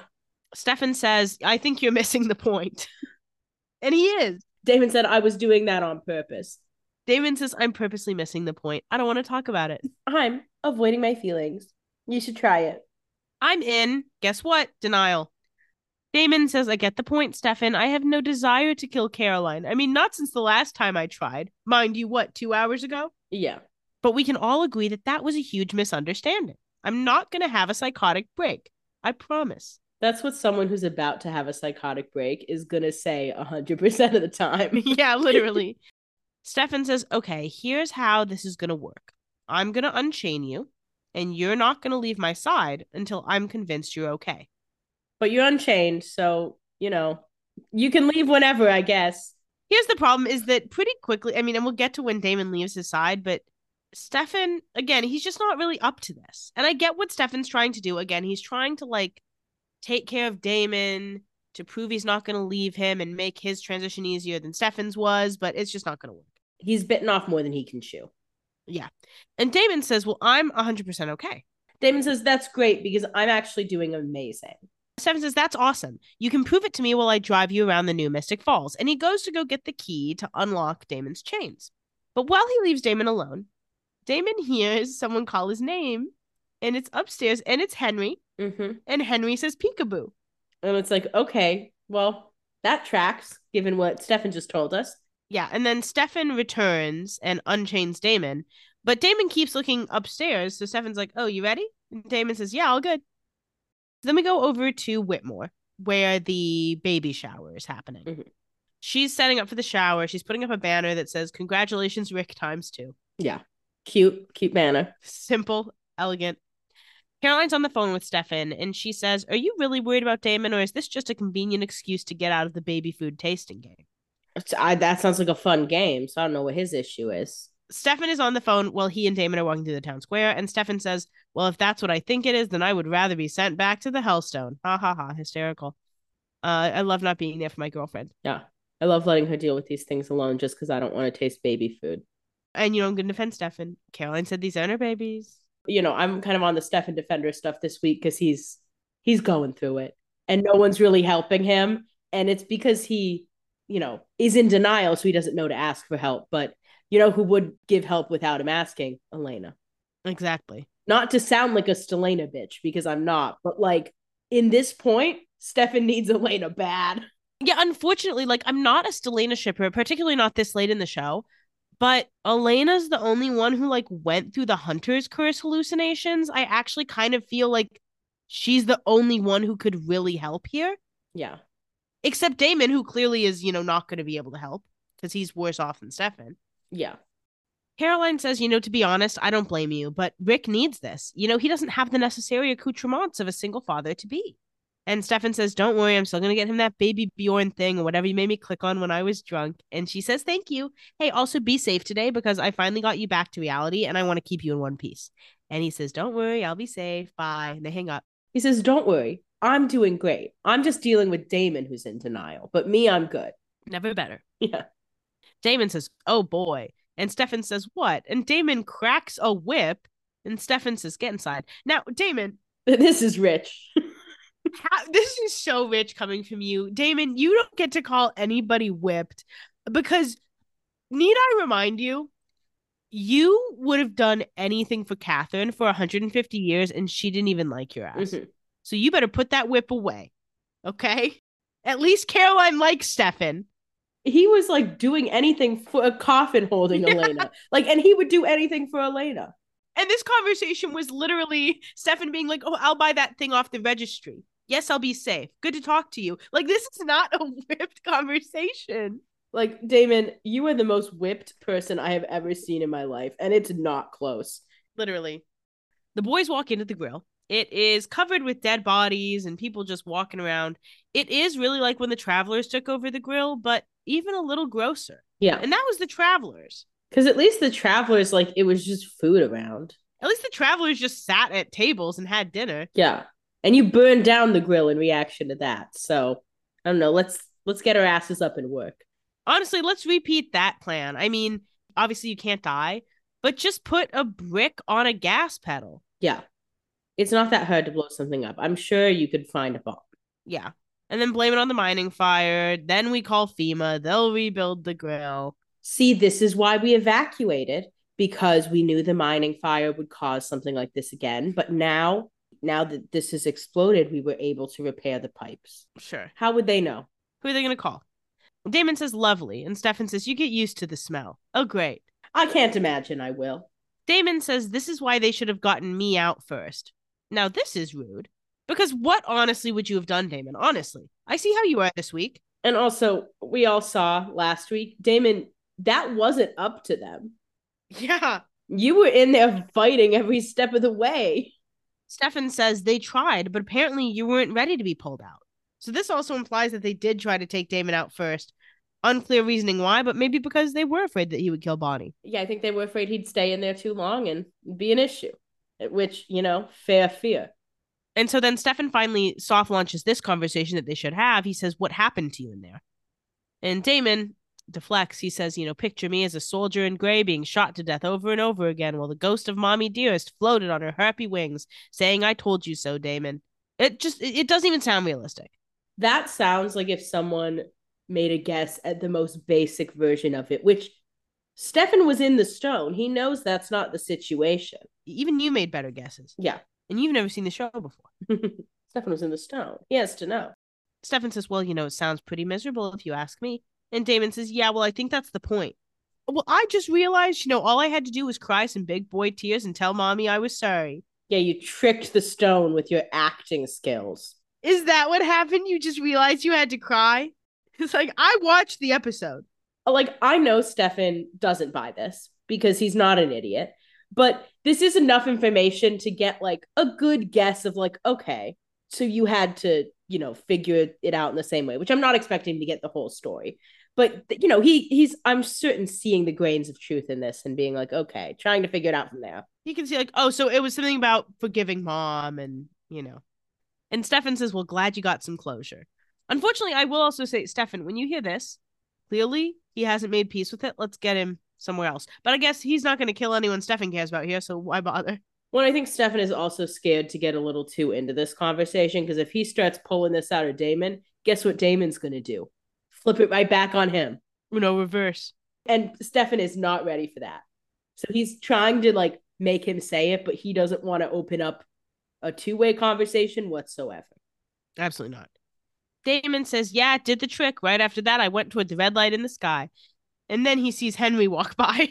Stefan says, I think you're missing the point. and he is. Damon said, I was doing that on purpose. Damon says, I'm purposely missing the point. I don't want to talk about it. I'm avoiding my feelings. You should try it. I'm in. Guess what? Denial. Damon says, I get the point, Stefan. I have no desire to kill Caroline. I mean, not since the last time I tried. Mind you, what, two hours ago? Yeah. But we can all agree that that was a huge misunderstanding. I'm not going to have a psychotic break. I promise. That's what someone who's about to have a psychotic break is going to say 100% of the time. yeah, literally. Stefan says, okay, here's how this is going to work. I'm going to unchain you, and you're not going to leave my side until I'm convinced you're okay. But you're unchained, so, you know, you can leave whenever, I guess. Here's the problem is that pretty quickly, I mean, and we'll get to when Damon leaves his side, but Stefan, again, he's just not really up to this. And I get what Stefan's trying to do. Again, he's trying to like take care of Damon to prove he's not going to leave him and make his transition easier than Stefan's was, but it's just not going to work. He's bitten off more than he can chew. Yeah. And Damon says, Well, I'm 100% okay. Damon says, That's great because I'm actually doing amazing. Stefan says, That's awesome. You can prove it to me while I drive you around the new Mystic Falls. And he goes to go get the key to unlock Damon's chains. But while he leaves Damon alone, Damon hears someone call his name, and it's upstairs, and it's Henry. Mm-hmm. And Henry says, Peekaboo. And it's like, okay, well, that tracks given what Stefan just told us. Yeah. And then Stefan returns and unchains Damon. But Damon keeps looking upstairs. So Stefan's like, Oh, you ready? And Damon says, Yeah, all good. Then we go over to Whitmore, where the baby shower is happening. Mhm. She's setting up for the shower. She's putting up a banner that says, Congratulations, Rick, times two. Yeah. Cute, cute manner. Simple, elegant. Caroline's on the phone with Stefan and she says, Are you really worried about Damon, or is this just a convenient excuse to get out of the baby food tasting game? I, that sounds like a fun game, so I don't know what his issue is. Stefan is on the phone while he and Damon are walking through the town square, and Stefan says, Well, if that's what I think it is, then I would rather be sent back to the Hellstone. Ha ha ha, hysterical. Uh, I love not being there for my girlfriend. Yeah. I love letting her deal with these things alone just because I don't want to taste baby food. And you know, I'm gonna defend Stefan. Caroline said these aren't her babies. You know, I'm kind of on the Stefan Defender stuff this week because he's he's going through it and no one's really helping him. And it's because he, you know, is in denial, so he doesn't know to ask for help. But you know who would give help without him asking? Elena. Exactly. Not to sound like a Stelena bitch because I'm not, but like in this point, Stefan needs Elena bad. Yeah, unfortunately, like I'm not a Stelena shipper, particularly not this late in the show. But Elena's the only one who like went through the hunter's curse hallucinations. I actually kind of feel like she's the only one who could really help here. Yeah. Except Damon, who clearly is, you know, not going to be able to help because he's worse off than Stefan. Yeah. Caroline says, you know, to be honest, I don't blame you, but Rick needs this. You know, he doesn't have the necessary accoutrements of a single father to be. And Stefan says, Don't worry, I'm still going to get him that BabyBjörn thing or whatever you made me click on when I was drunk. And she says, Thank you. Hey, also be safe today because I finally got you back to reality and I want to keep you in one piece. And he says, Don't worry, I'll be safe. Bye. And they hang up. He says, Don't worry, I'm doing great. I'm just dealing with Damon, who's in denial, but me, I'm good. Never better. Yeah. Damon says, Oh boy. And Stefan says, What? And Damon cracks a whip. And Stefan says, Get inside. Now, Damon, This is rich. how, this is so rich coming from you. Damon, you don't get to call anybody whipped because, need I remind you, you would have done anything for Catherine for 150 years and she didn't even like your ass. Mhm. So you better put that whip away. Okay? At least Caroline likes Stefan. He was like doing anything for a coffin holding Yeah. Elena. Like, and he would do anything for Elena. And this conversation was literally Stefan being like, Oh, I'll buy that thing off the registry. Yes, I'll be safe. Good to talk to you. Like, this is not a whipped conversation. Like, Damon, you are the most whipped person I have ever seen in my life, and it's not close. Literally. The boys walk into the grill. It is covered with dead bodies and people just walking around. It is really like when the travelers took over the grill, but even a little grosser. Yeah. And that was the travelers. Because at least the travelers, like, it was just food around. At least the travelers just sat at tables and had dinner. Yeah. And you burned down the grill in reaction to that. So I don't know. Let's let's get our asses up and work. Honestly, let's repeat that plan. I mean, obviously you can't die, but just put a brick on a gas pedal. Yeah. It's not that hard to blow something up. I'm sure you could find a bomb. Yeah. And then blame it on the mining fire. Then we call FEMA. They'll rebuild the grill. See, this is why we evacuated because we knew the mining fire would cause something like this again. But now, now that this has exploded, we were able to repair the pipes. Sure. How would they know? Who are they going to call? Damon says lovely, and Stefan says you get used to the smell. Oh, great. I can't imagine I will. Damon says this is why they should have gotten me out first. Now, this is rude. Because what honestly would you have done, Damon? Honestly. I see how you are this week. And also, we all saw last week, Damon, that wasn't up to them. Yeah. You were in there fighting every step of the way. Stefan says they tried, but apparently you weren't ready to be pulled out. So this also implies that they did try to take Damon out first. Unclear reasoning why, but maybe because they were afraid that he would kill Bonnie. Yeah, I think they were afraid he'd stay in there too long and be an issue, which, you know, fair fear. And so then Stefan finally soft launches this conversation that they should have. He says, What happened to you in there? And Damon deflects. He says, You know, picture me as a soldier in gray being shot to death over and over again while the ghost of Mommy Dearest floated on her happy wings, saying, I told you so, Damon. It just, it it doesn't even sound realistic. That sounds like if someone made a guess at the most basic version of it, which Stefan was in the stone. He knows that's not the situation. Even you made better guesses. Yeah. And you've never seen the show before. Stefan was in the stone. He has to know. Stefan says, Well, you know, it sounds pretty miserable if you ask me. And Damon says, Yeah, well, I think that's the point. Well, I just realized, you know, all I had to do was cry some big boy tears and tell mommy I was sorry. Yeah, you tricked the stone with your acting skills. Is that what happened? You just realized you had to cry? It's like, I watched the episode. Like, I know Stefan doesn't buy this because he's not an idiot, but this is enough information to get like a good guess of like, okay, so you had to, you know, figure it out in the same way, which I'm not expecting to get the whole story. But you know, he he's I'm certain seeing the grains of truth in this and being like, okay, trying to figure it out from there. You can see, like, oh, so it was something about forgiving mom and, you know. And Stefan says, Well, glad you got some closure. Unfortunately, I will also say, Stefan, when you hear this, clearly he hasn't made peace with it. Let's get him somewhere else. But I guess he's not going to kill anyone Stefan cares about here, so why bother? Well, I think Stefan is also scared to get a little too into this conversation because if he starts pulling this out of Damon, guess what Damon's gonna do? Flip it right back on him. No, reverse. And Stefan is not ready for that. So he's trying to like make him say it, but he doesn't want to open up a two-way conversation whatsoever. Absolutely not. Damon says, Yeah, it did the trick. Right after that, I went toward the red light in the sky. And then he sees Henry walk by.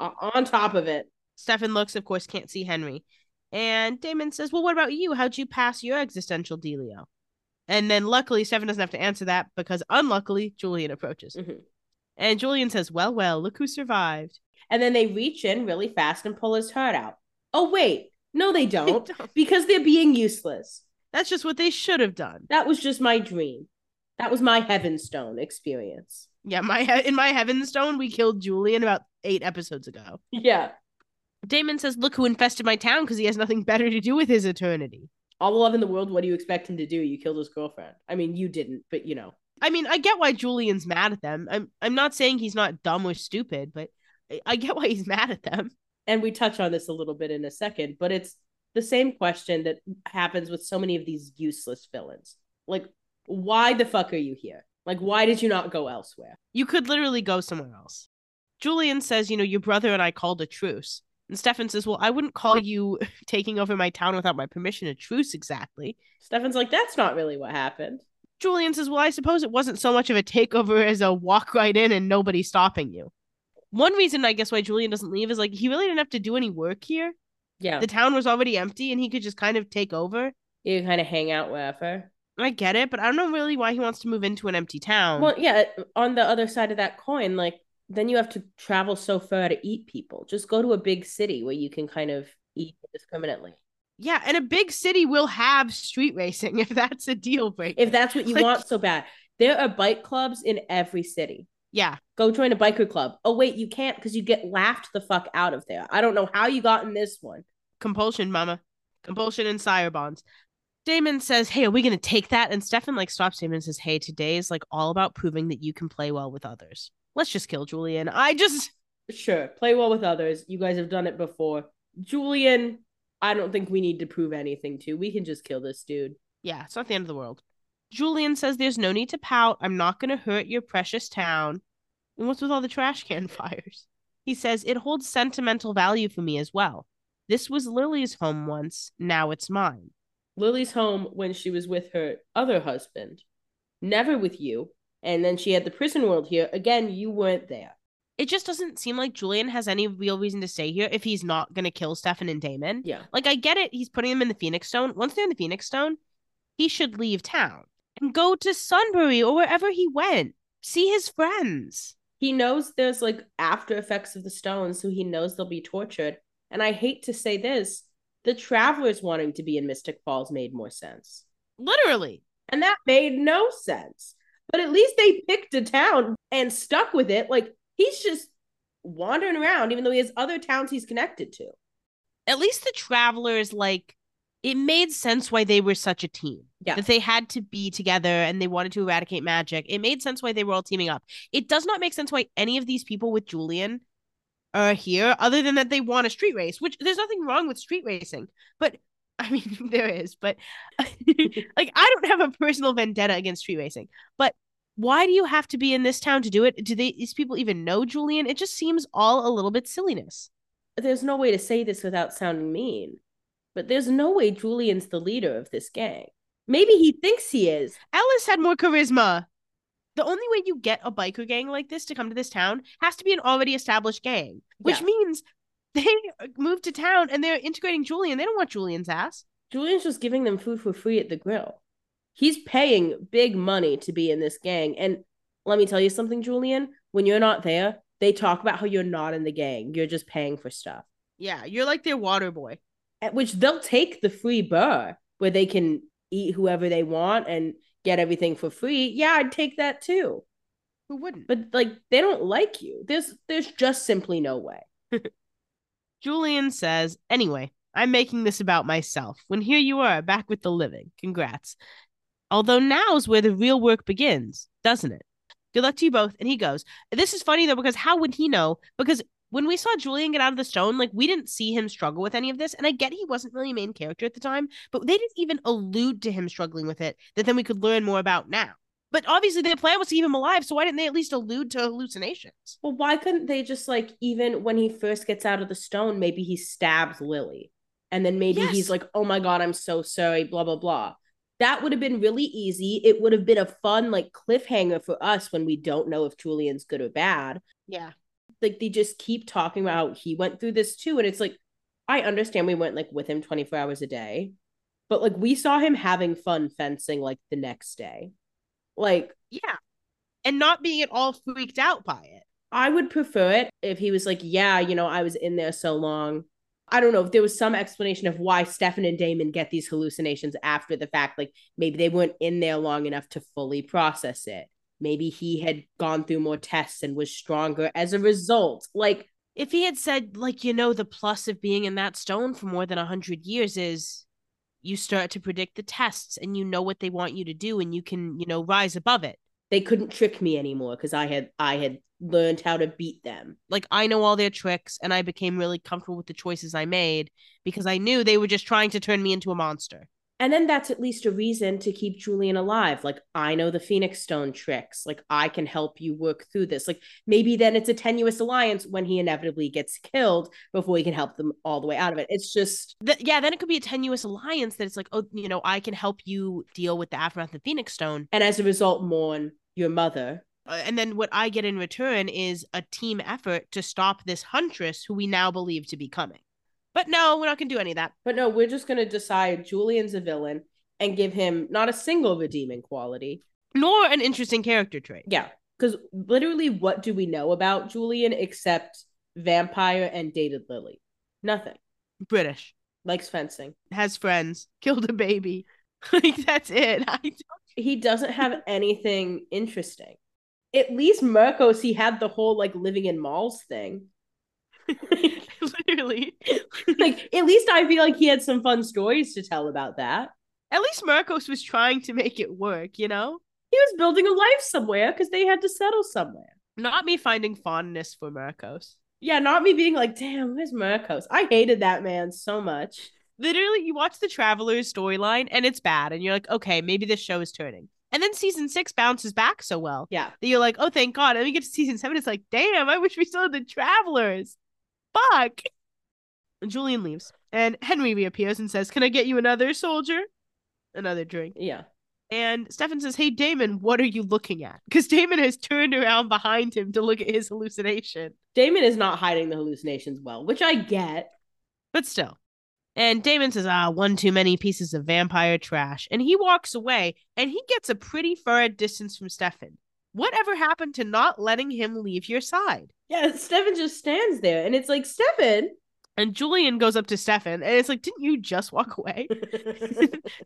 On top of it. Stefan looks, of course, can't see Henry. And Damon says, Well, what about you? How'd you pass your existential dealio? And then luckily, Stefan doesn't have to answer that because unluckily, Julian approaches. Mhm. And Julian says, Well, well, look who survived. And then they reach in really fast and pull his heart out. Oh, wait. No, they don't. because they're being useless. That's just what they should have done. That was just my dream. That was my Heavenstone experience. Yeah, my in my Heavenstone, we killed Julian about eight episodes ago. Yeah. Damon says, Look who infested my town because he has nothing better to do with his eternity. All the love in the world, what do you expect him to do? You killed his girlfriend. I mean, you didn't, but you know. I mean, I get why Julian's mad at them. I'm I'm not saying he's not dumb or stupid, but I- I get why he's mad at them. And we touch on this a little bit in a second, but it's the same question that happens with so many of these useless villains. Like, why the fuck are you here? Like, why did you not go elsewhere? You could literally go somewhere else. Julian says, you know, your brother and I called a truce. And Stefan says, Well, I wouldn't call you taking over my town without my permission a truce exactly. Stefan's like, that's not really what happened. Julian says, Well, I suppose it wasn't so much of a takeover as a walk right in and nobody stopping you. One reason I guess why Julian doesn't leave is like he really didn't have to do any work here. Yeah. The town was already empty and he could just kind of take over. you kind of hang out wherever. I get it, but I don't know really why he wants to move into an empty town. Well, yeah, on the other side of that coin, like, then you have to travel so far to eat people. Just go to a big city where you can kind of eat indiscriminately. yeah, and a big city will have street racing if that's a deal breaker. If that's what you Like- want so bad. There are bike clubs in every city. Yeah, Go join a biker club. Oh, wait, you can't because you get laughed the fuck out of there. I don't know how you got in this one. compulsion, mama. Compulsion and sire bonds. Damon says, Hey, are we gonna take that? And Stefan like stops Damon and says, Hey, today is like all about proving that you can play well with others. Let's just kill Julian. I just Sure, play well with others. You guys have done it before. Julian, I don't think we need to prove anything to. We can just kill this dude. yeah, it's not the end of the world. Julian says there's no need to pout. I'm not gonna hurt your precious town. And what's with all the trash can fires? He says it holds sentimental value for me as well. This was Lily's home once, now it's mine. Lily's home when she was with her other husband, never with you. And then she had the prison world here. Again, you weren't there. It just doesn't seem like Julian has any real reason to stay here if he's not gonna kill Stefan and Damon. Yeah. Like I get it, he's putting them in the Phoenix Stone. Once they're in the Phoenix Stone, he should leave town and go to Sunbury or wherever he went. See his friends. He knows there's like after effects of the stones, so he knows they'll be tortured. And I hate to say this, the travelers wanting to be in Mystic Falls made more sense. Literally. And that made no sense. But at least they picked a town and stuck with it. Like he's just wandering around, even though he has other towns he's connected to. At least the travelers, like, it made sense why they were such a team. Yeah. That they had to be together and they wanted to eradicate magic. It made sense why they were all teaming up. It does not make sense why any of these people with Julian are here, other than that they want a street race, which there's nothing wrong with street racing. But I mean, there is, but like, I don't have a personal vendetta against street racing. But why do you have to be in this town to do it? Do they, these people even know Julian? It just seems all a little bit silliness. There's no way to say this without sounding mean, but there's no way Julian's the leader of this gang. Maybe he thinks he is. Ellis had more charisma. The only way you get a biker gang like this to come to this town has to be an already established gang, which Yeah. means they moved to town and they're integrating Julian. They don't want Julian's ass. Julian's just giving them food for free at the grill. He's paying big money to be in this gang. And let me tell you something, Julian. When you're not there, they talk about how you're not in the gang. You're just paying for stuff. Yeah, you're like their water boy. At which they'll take the free bar where they can eat whoever they want and get everything for free. Yeah, I'd take that too. Who wouldn't? But like they don't like you. There's there's just simply no way. Julian says, anyway, I'm making this about myself. When here you are, back with the living. Congrats. Although now's where the real work begins, doesn't it? Good luck to you both. And he goes, This is funny though, because how would he know? Because when we saw Julian get out of the stone, like we didn't see him struggle with any of this. And I get he wasn't really a main character at the time, but they didn't even allude to him struggling with it that then we could learn more about now. But obviously their plan was to keep him alive, so why didn't they at least allude to hallucinations? Well, why couldn't they just like even when he first gets out of the stone, maybe he stabs Lily. And then maybe Yes. he's like, oh my god, I'm so sorry, blah blah blah. that would have been really easy. It would have been a fun like cliffhanger for us when we don't know if Julian's good or bad. Yeah. Like they just keep talking about how he went through this too. And it's like, I understand we went like with him 24 hours a day, but like we saw him having fun fencing like the next day. Like, Yeah. And not being at all freaked out by it. I would prefer it if he was like, yeah, you know, I was in there so long. I don't know if there was some explanation of why Stefan and Damon get these hallucinations after the fact. Like maybe they weren't in there long enough to fully process it. Maybe he had gone through more tests and was stronger as a result. Like, If he had said, like, you know, the plus of being in that stone for more than a hundred years is you start to predict the tests and you know what they want you to do and you can, you know, rise above it. they couldn't trick me anymore because I had I had learned how to beat them. Like I know all their tricks and I became really comfortable with the choices I made because I knew they were just trying to turn me into a monster. And then that's at least a reason to keep Julian alive. Like, I know the Phoenix Stone tricks. Like, I can help you work through this. Like, maybe then it's a tenuous alliance when he inevitably gets killed before he can help them all the way out of it. It's just, Th- yeah, then it could be a tenuous alliance that it's like, oh, you know, I can help you deal with the aftermath of the Phoenix Stone. and as a result, mourn your mother. Uh, and then what I get in return is a team effort to stop this huntress who we now believe to be coming. But no, we're not going to do any of that. But no, we're just going to decide Julian's a villain and give him not a single redeeming quality. Nor an interesting character trait. Yeah. Because literally, what do we know about Julian except vampire and dated Lily? Nothing. British, Likes fencing. has friends, killed a baby. like that's it. I don't he doesn't have anything interesting. At least Markos, he had the whole like living in malls thing. literally. like at least I feel like he had some fun stories to tell about that. At least Markos was trying to make it work, you know? He was building a life somewhere because they had to settle somewhere. Not me finding fondness for Markos. Yeah, not me being like, damn, where's Markos? I hated that man so much. Literally, you watch the Travelers storyline and it's bad, and you're like, okay, maybe this show is turning. And then season six bounces back so well Yeah. that you're like, oh, thank God. And then we get to season seven, it's like, damn, I wish we still had the Travelers. Fuck. And Julian leaves, and Henry reappears and says, Can I get you another soldier? Another drink. Yeah. And Stefan says, Hey, Damon, what are you looking at? Because Damon has turned around behind him to look at his hallucination. Damon is not hiding the hallucinations well, which I get. But still. And Damon says, Ah, one too many pieces of vampire trash. And he walks away and he gets a pretty far distance from Stefan. Whatever happened to not letting him leave your side? Yeah, Stefan just stands there and it's like, Stefan. And Julian goes up to Stefan and it's like, Didn't you just walk away?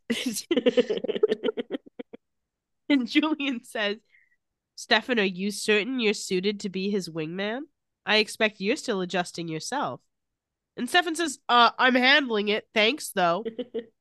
and Julian says, Stefan, are you certain you're suited to be his wingman? I expect you're still adjusting yourself. And Stefan says, uh, I'm handling it. Thanks, though.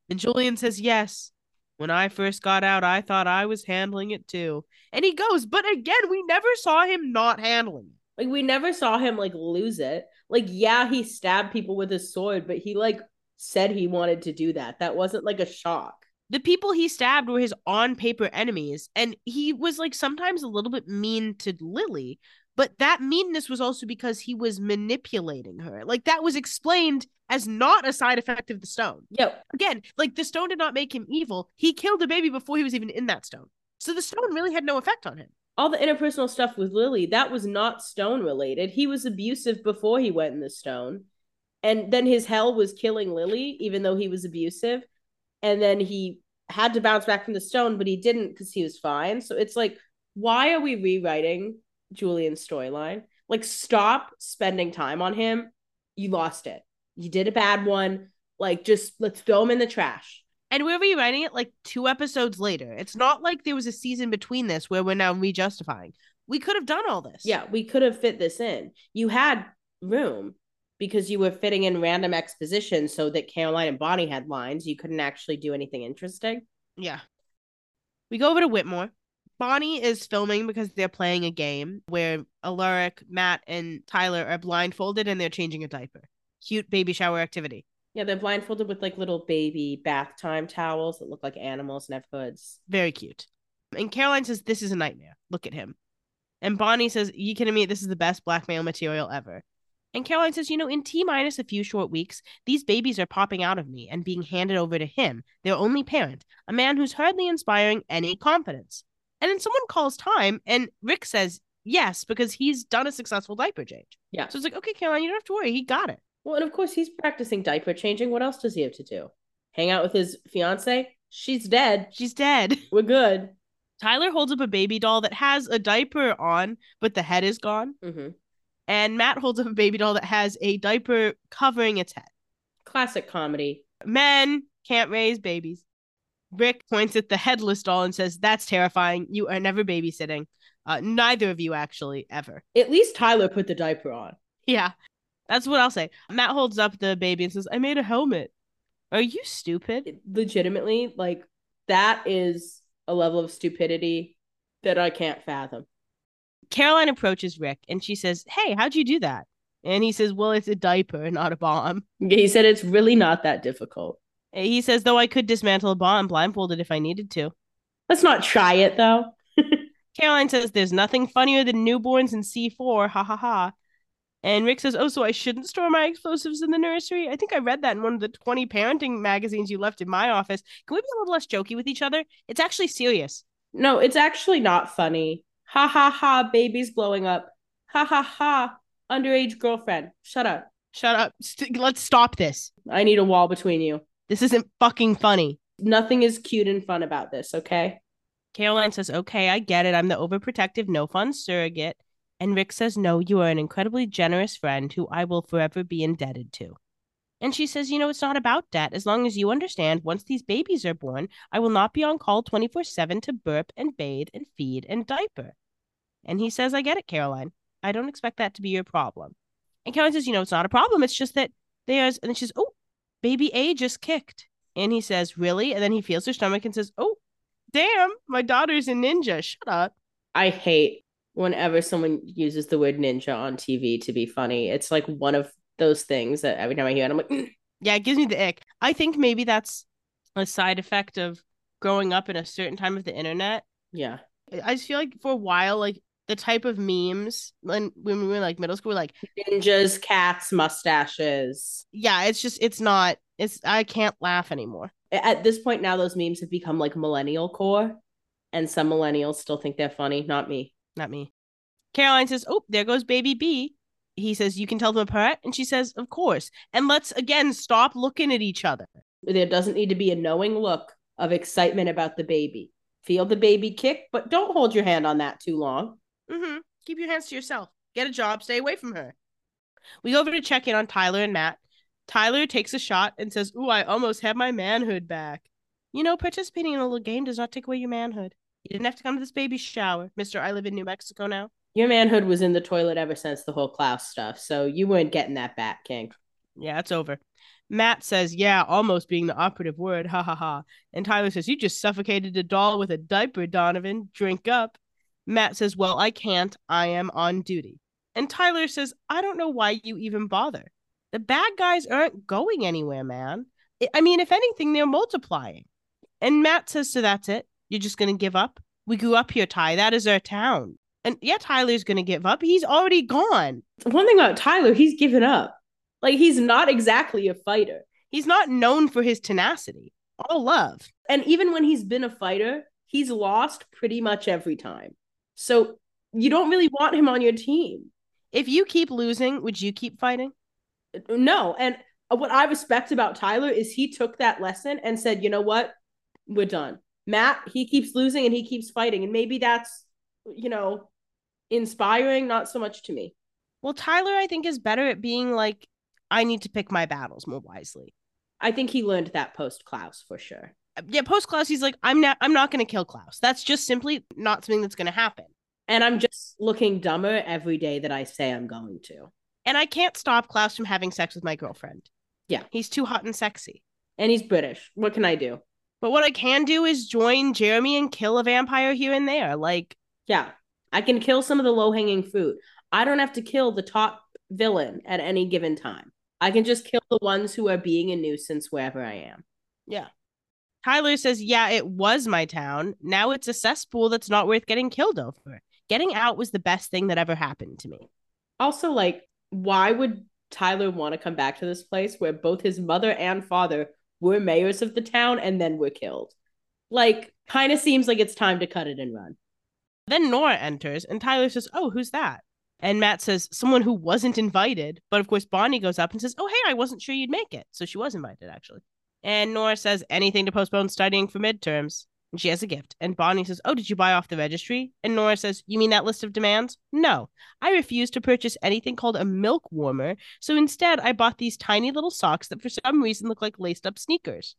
and Julian says, Yes. When I first got out, I thought I was handling it too. And he goes, But again, we never saw him not handling it. Like we never saw him like lose it. Like yeah, he stabbed people with his sword, but he like said he wanted to do that. That wasn't like a shock. The people he stabbed were his on paper enemies. And he was like sometimes a little bit mean to Lily. But that meanness was also because he was manipulating her. Like that was explained as not a side effect of the stone. yeah Again, like the stone did not make him evil. He killed a baby before he was even in that stone. So the stone really had no effect on him. All the interpersonal stuff with Lily, that was not stone related. He was abusive before he went in the stone. And then his hell was killing Lily, even though he was abusive. And then he had to bounce back from the stone, but he didn't because he was fine. So it's like, why are we rewriting Julian's storyline? Like, stop spending time on him. You lost it. You did a bad one. Like, just let's throw him in the trash. And we're rewriting it like two episodes later. It's not like there was a season between this where we're now rejustifying. We could have done all this. Yeah, we could have fit this in. You had room because you were fitting in random exposition so that Caroline and Bonnie had lines. You couldn't actually do anything interesting. Yeah. We go over to Whitmore. Bonnie is filming because they're playing a game where Alaric, Matt, and Tyler are blindfolded and they're changing a diaper. Cute baby shower activity. Yeah, they're blindfolded with like little baby bath time towels that look like animals and have hoods. Very cute. And Caroline says, This is a nightmare. Look at him. And Bonnie says, You kidding me? This is the best blackmail material ever. And Caroline says, you know, in T minus a few short weeks, these babies are popping out of me and being handed over to him, their only parent, a man who's hardly inspiring any confidence. And then someone calls time, and Rick says yes, because he's done a successful diaper change. Yeah. So it's like, okay, Caroline, you don't have to worry. He got it. Well, and of course he's practicing diaper changing. What else does he have to do? Hang out with his fiance? She's dead. She's dead. We're good. Tyler holds up a baby doll that has a diaper on, but the head is gone. hmm And Matt holds up a baby doll that has a diaper covering its head. Classic comedy. Men can't raise babies. Rick points at the headless doll and says, That's terrifying. You are never babysitting. Uh, neither of you, actually, ever. At least Tyler put the diaper on. Yeah, that's what I'll say. Matt holds up the baby and says, I made a helmet. Are you stupid? Legitimately, like that is a level of stupidity that I can't fathom. Caroline approaches Rick and she says, Hey, how'd you do that? And he says, Well, it's a diaper, not a bomb. He said it's really not that difficult. He says, Though I could dismantle a bomb blindfolded if I needed to. Let's not try it though. Caroline says, There's nothing funnier than newborns in C4. Ha ha ha. And Rick says, Oh, so I shouldn't store my explosives in the nursery? I think I read that in one of the 20 parenting magazines you left in my office. Can we be a little less jokey with each other? It's actually serious. No, it's actually not funny. Ha ha ha, baby's blowing up. Ha ha ha, underage girlfriend. Shut up. Shut up. St- let's stop this. I need a wall between you. This isn't fucking funny. Nothing is cute and fun about this, okay? Caroline says, Okay, I get it. I'm the overprotective, no fun surrogate. And Rick says, No, you are an incredibly generous friend who I will forever be indebted to. And she says, You know, it's not about debt. As long as you understand, once these babies are born, I will not be on call 24 7 to burp and bathe and feed and diaper. And he says, I get it, Caroline. I don't expect that to be your problem. And Caroline says, You know, it's not a problem. It's just that there's, and she says, Oh, baby A just kicked. And he says, Really? And then he feels her stomach and says, Oh, damn, my daughter's a ninja. Shut up. I hate whenever someone uses the word ninja on TV to be funny. It's like one of those things that every time I hear it, I'm like, "Mm." Yeah, it gives me the ick. I think maybe that's a side effect of growing up in a certain time of the internet. yeah. I just feel like for a while, like the type of memes when when we were like middle school, we're like, Ninjas, cats, mustaches. yeah, it's just it's not it's I can't laugh anymore. At this point now, those memes have become like millennial core, and some millennials still think they're funny. Not me. Not me. Caroline says, Oh, there goes baby B. He says, You can tell them apart. And she says, Of course. And let's again stop looking at each other. There doesn't need to be a knowing look of excitement about the baby. Feel the baby kick, but don't hold your hand on that too long. Mm-hmm. Keep your hands to yourself. Get a job. Stay away from her. We go over to check in on Tyler and Matt. Tyler takes a shot and says, Ooh, I almost have my manhood back. You know, participating in a little game does not take away your manhood. You didn't have to come to this baby shower. Mister, I live in New Mexico now. Your manhood was in the toilet ever since the whole Klaus stuff, so you weren't getting that back, King. Yeah, it's over. Matt says, Yeah, almost being the operative word. Ha ha ha. And Tyler says, You just suffocated a doll with a diaper, Donovan. Drink up. Matt says, Well, I can't. I am on duty. And Tyler says, I don't know why you even bother. The bad guys aren't going anywhere, man. I- I mean, if anything, they're multiplying. And Matt says, So that's it? You're just going to give up? We grew up here, Ty. That is our town. And yeah, Tyler's going to give up. He's already gone. One thing about Tyler, he's given up. Like he's not exactly a fighter. He's not known for his tenacity. All love. And even when he's been a fighter, he's lost pretty much every time. So you don't really want him on your team. If you keep losing, would you keep fighting? No. And what I respect about Tyler is he took that lesson and said, you know what? We're done. Matt, he keeps losing and he keeps fighting. And maybe that's, you know, inspiring, not so much to me. Well, Tyler, I think, is better at being like, I need to pick my battles more wisely. I think he learned that post Klaus for sure. Uh, yeah, post Klaus, he's like, I'm not I'm not gonna kill Klaus. That's just simply not something that's gonna happen. And I'm just looking dumber every day that I say I'm going to. And I can't stop Klaus from having sex with my girlfriend. Yeah. He's too hot and sexy. And he's British. What can I do? But what I can do is join Jeremy and kill a vampire here and there. Like, Yeah. I can kill some of the low hanging fruit. I don't have to kill the top villain at any given time. I can just kill the ones who are being a nuisance wherever I am. yeah. Tyler says, Yeah, it was my town. Now it's a cesspool that's not worth getting killed over. Getting out was the best thing that ever happened to me. Also, like, why would Tyler want to come back to this place where both his mother and father were mayors of the town and then were killed? Like, kind of seems like it's time to cut it and run. Then Nora enters, and Tyler says, Oh, who's that? And Matt says, Someone who wasn't invited. But of course, Bonnie goes up and says, Oh, hey, I wasn't sure you'd make it. So she was invited, actually. And Nora says, Anything to postpone studying for midterms. And she has a gift. And Bonnie says, Oh, did you buy off the registry? And Nora says, You mean that list of demands? No. I refuse to purchase anything called a milk warmer. So instead, I bought these tiny little socks that for some reason look like laced up sneakers.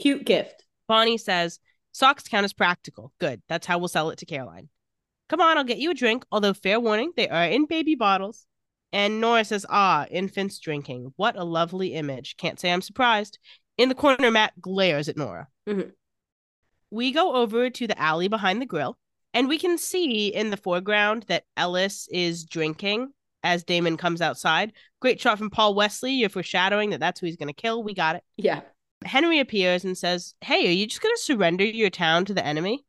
Cute gift. Bonnie says, Socks count as practical. Good. That's how we'll sell it to Caroline. Come on, I'll get you a drink. Although, fair warning, they are in baby bottles. And Nora says, Ah, infants drinking. What a lovely image. Can't say I'm surprised. In the corner, Matt glares at Nora. Mhm. We go over to the alley behind the grill, and we can see in the foreground that Ellis is drinking as Damon comes outside. Great shot from Paul Wesley. You're foreshadowing that that's who he's going to kill. We got it. Yeah. Henry appears and says, Hey, are you just going to surrender your town to the enemy?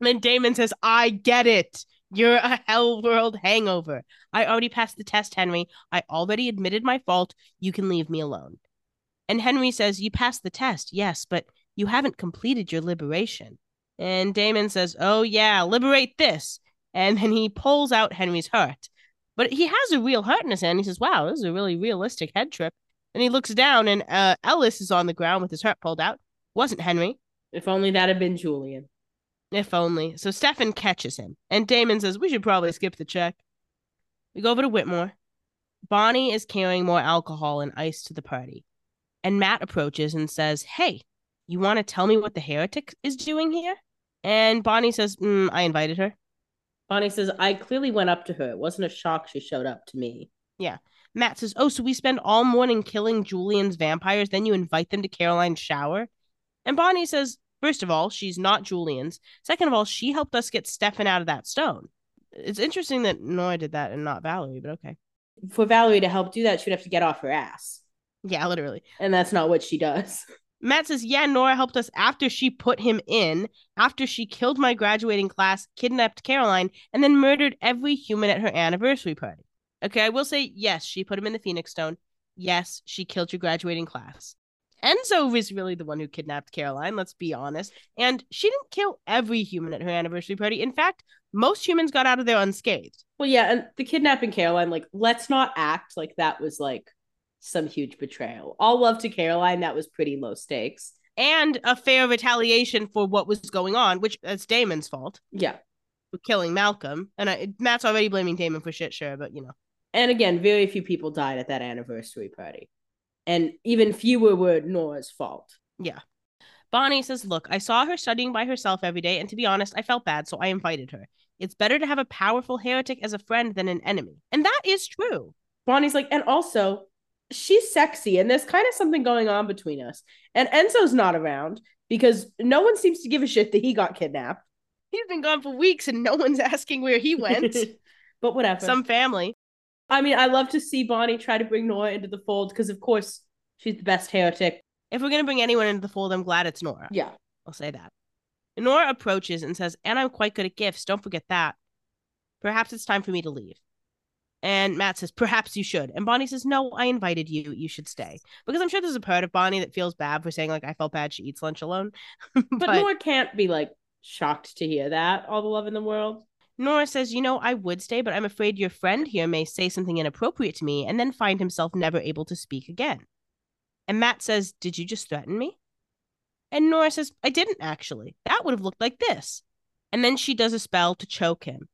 And then Damon says, I get it. You're a hell world hangover. I already passed the test, Henry. I already admitted my fault. You can leave me alone. And Henry says, You passed the test, yes, but you haven't completed your liberation. And Damon says, Oh, yeah, liberate this. And then he pulls out Henry's hurt. But he has a real hurt in his hand. He says, Wow, this is a really realistic head trip. And he looks down, and uh, Ellis is on the ground with his hurt pulled out. Wasn't Henry. If only that had been Julian. If only. So Stefan catches him, and Damon says, We should probably skip the check. We go over to Whitmore. Bonnie is carrying more alcohol and ice to the party. And Matt approaches and says, Hey, you want to tell me what the heretic is doing here? And Bonnie says, mm, I invited her. Bonnie says, I clearly went up to her. It wasn't a shock she showed up to me. Yeah. Matt says, Oh, so we spend all morning killing Julian's vampires, then you invite them to Caroline's shower? And Bonnie says, First of all, she's not Julian's. Second of all, she helped us get Stefan out of that stone. It's interesting that Nora did that and not Valerie, but okay. For Valerie to help do that, she'd have to get off her ass. Yeah, literally. And that's not what she does. Matt says, Yeah, Nora helped us after she put him in, after she killed my graduating class, kidnapped Caroline, and then murdered every human at her anniversary party. Okay, I will say, yes, she put him in the Phoenix Stone. Yes, she killed your graduating class. Enzo was really the one who kidnapped Caroline, let's be honest. And she didn't kill every human at her anniversary party. In fact, most humans got out of there unscathed. Well, yeah, and the kidnapping Caroline, like, let's not act like that was like some huge betrayal. All love to Caroline, that was pretty low stakes. And a fair retaliation for what was going on, which that's Damon's fault Yeah. for killing Malcolm. And I, Matt's already blaming Damon for shit, sure, but you know. And again, very few people died at that anniversary party. And even fewer were Nora's fault. Yeah. Bonnie says, Look, I saw her studying by herself every day, and to be honest, I felt bad, so I invited her. It's better to have a powerful heretic as a friend than an enemy. And that is true. Bonnie's like, and also, she's sexy, and there's kind of something going on between us. And Enzo's not around because no one seems to give a shit that he got kidnapped. He's been gone for weeks and no one's asking where he went. but whatever. Some family. I mean, I love to see Bonnie try to bring Nora into the fold because, of course, she's the best heretic. If we're going to bring anyone into the fold, I'm glad it's Nora. Yeah. I'll say that. Nora approaches and says, And I'm quite good at gifts. Don't forget that. Perhaps it's time for me to leave. And Matt says, Perhaps you should. And Bonnie says, No, I invited you. You should stay. Because I'm sure there's a part of Bonnie that feels bad for saying, like, I felt bad she eats lunch alone. But, Nora can't be like shocked to hear that. All the love in the world. Nora says, You know, I would stay, but I'm afraid your friend here may say something inappropriate to me and then find himself never able to speak again. And Matt says, Did you just threaten me? And Nora says, I didn't actually. That would have looked like this. And then she does a spell to choke him.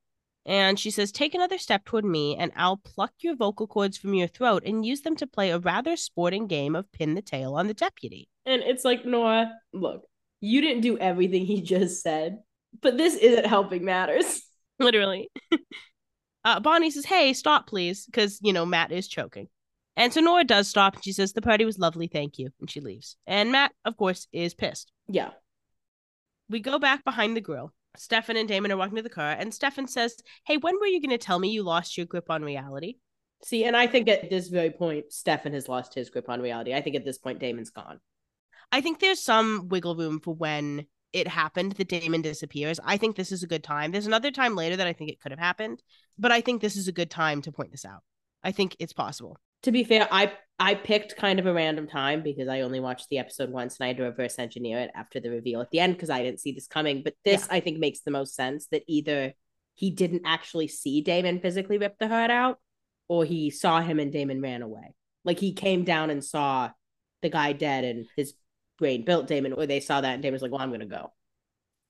And she says, Take another step toward me, and I'll pluck your vocal cords from your throat and use them to play a rather sporting game of pin the tail on the deputy. And it's like, Nora, look, you didn't do everything he just said, but this isn't helping matters. Literally. uh, Bonnie says, Hey, stop, please, because, you know, Matt is choking. And so Nora does stop and she says, The party was lovely, thank you. And she leaves. And Matt, of course, is pissed. Yeah. We go back behind the grill. Stefan and Damon are walking to the car, and Stefan says, Hey, when were you going to tell me you lost your grip on reality? See, and I think at this very point, Stefan has lost his grip on reality. I think at this point, Damon's gone. I think there's some wiggle room for when it happened that Damon disappears. I think this is a good time. There's another time later that I think it could have happened, but I think this is a good time to point this out. I think it's possible. To be fair, I I picked kind of a random time because I only watched the episode once and I had to reverse engineer it after the reveal at the end because I didn't see this coming. But this I think makes the most sense that either he didn't actually see Damon physically rip the heart out, or he saw him and Damon ran away. Like he came down and saw the guy dead and his brain built Damon, or they saw that and Damon's like, "Well, I'm gonna go."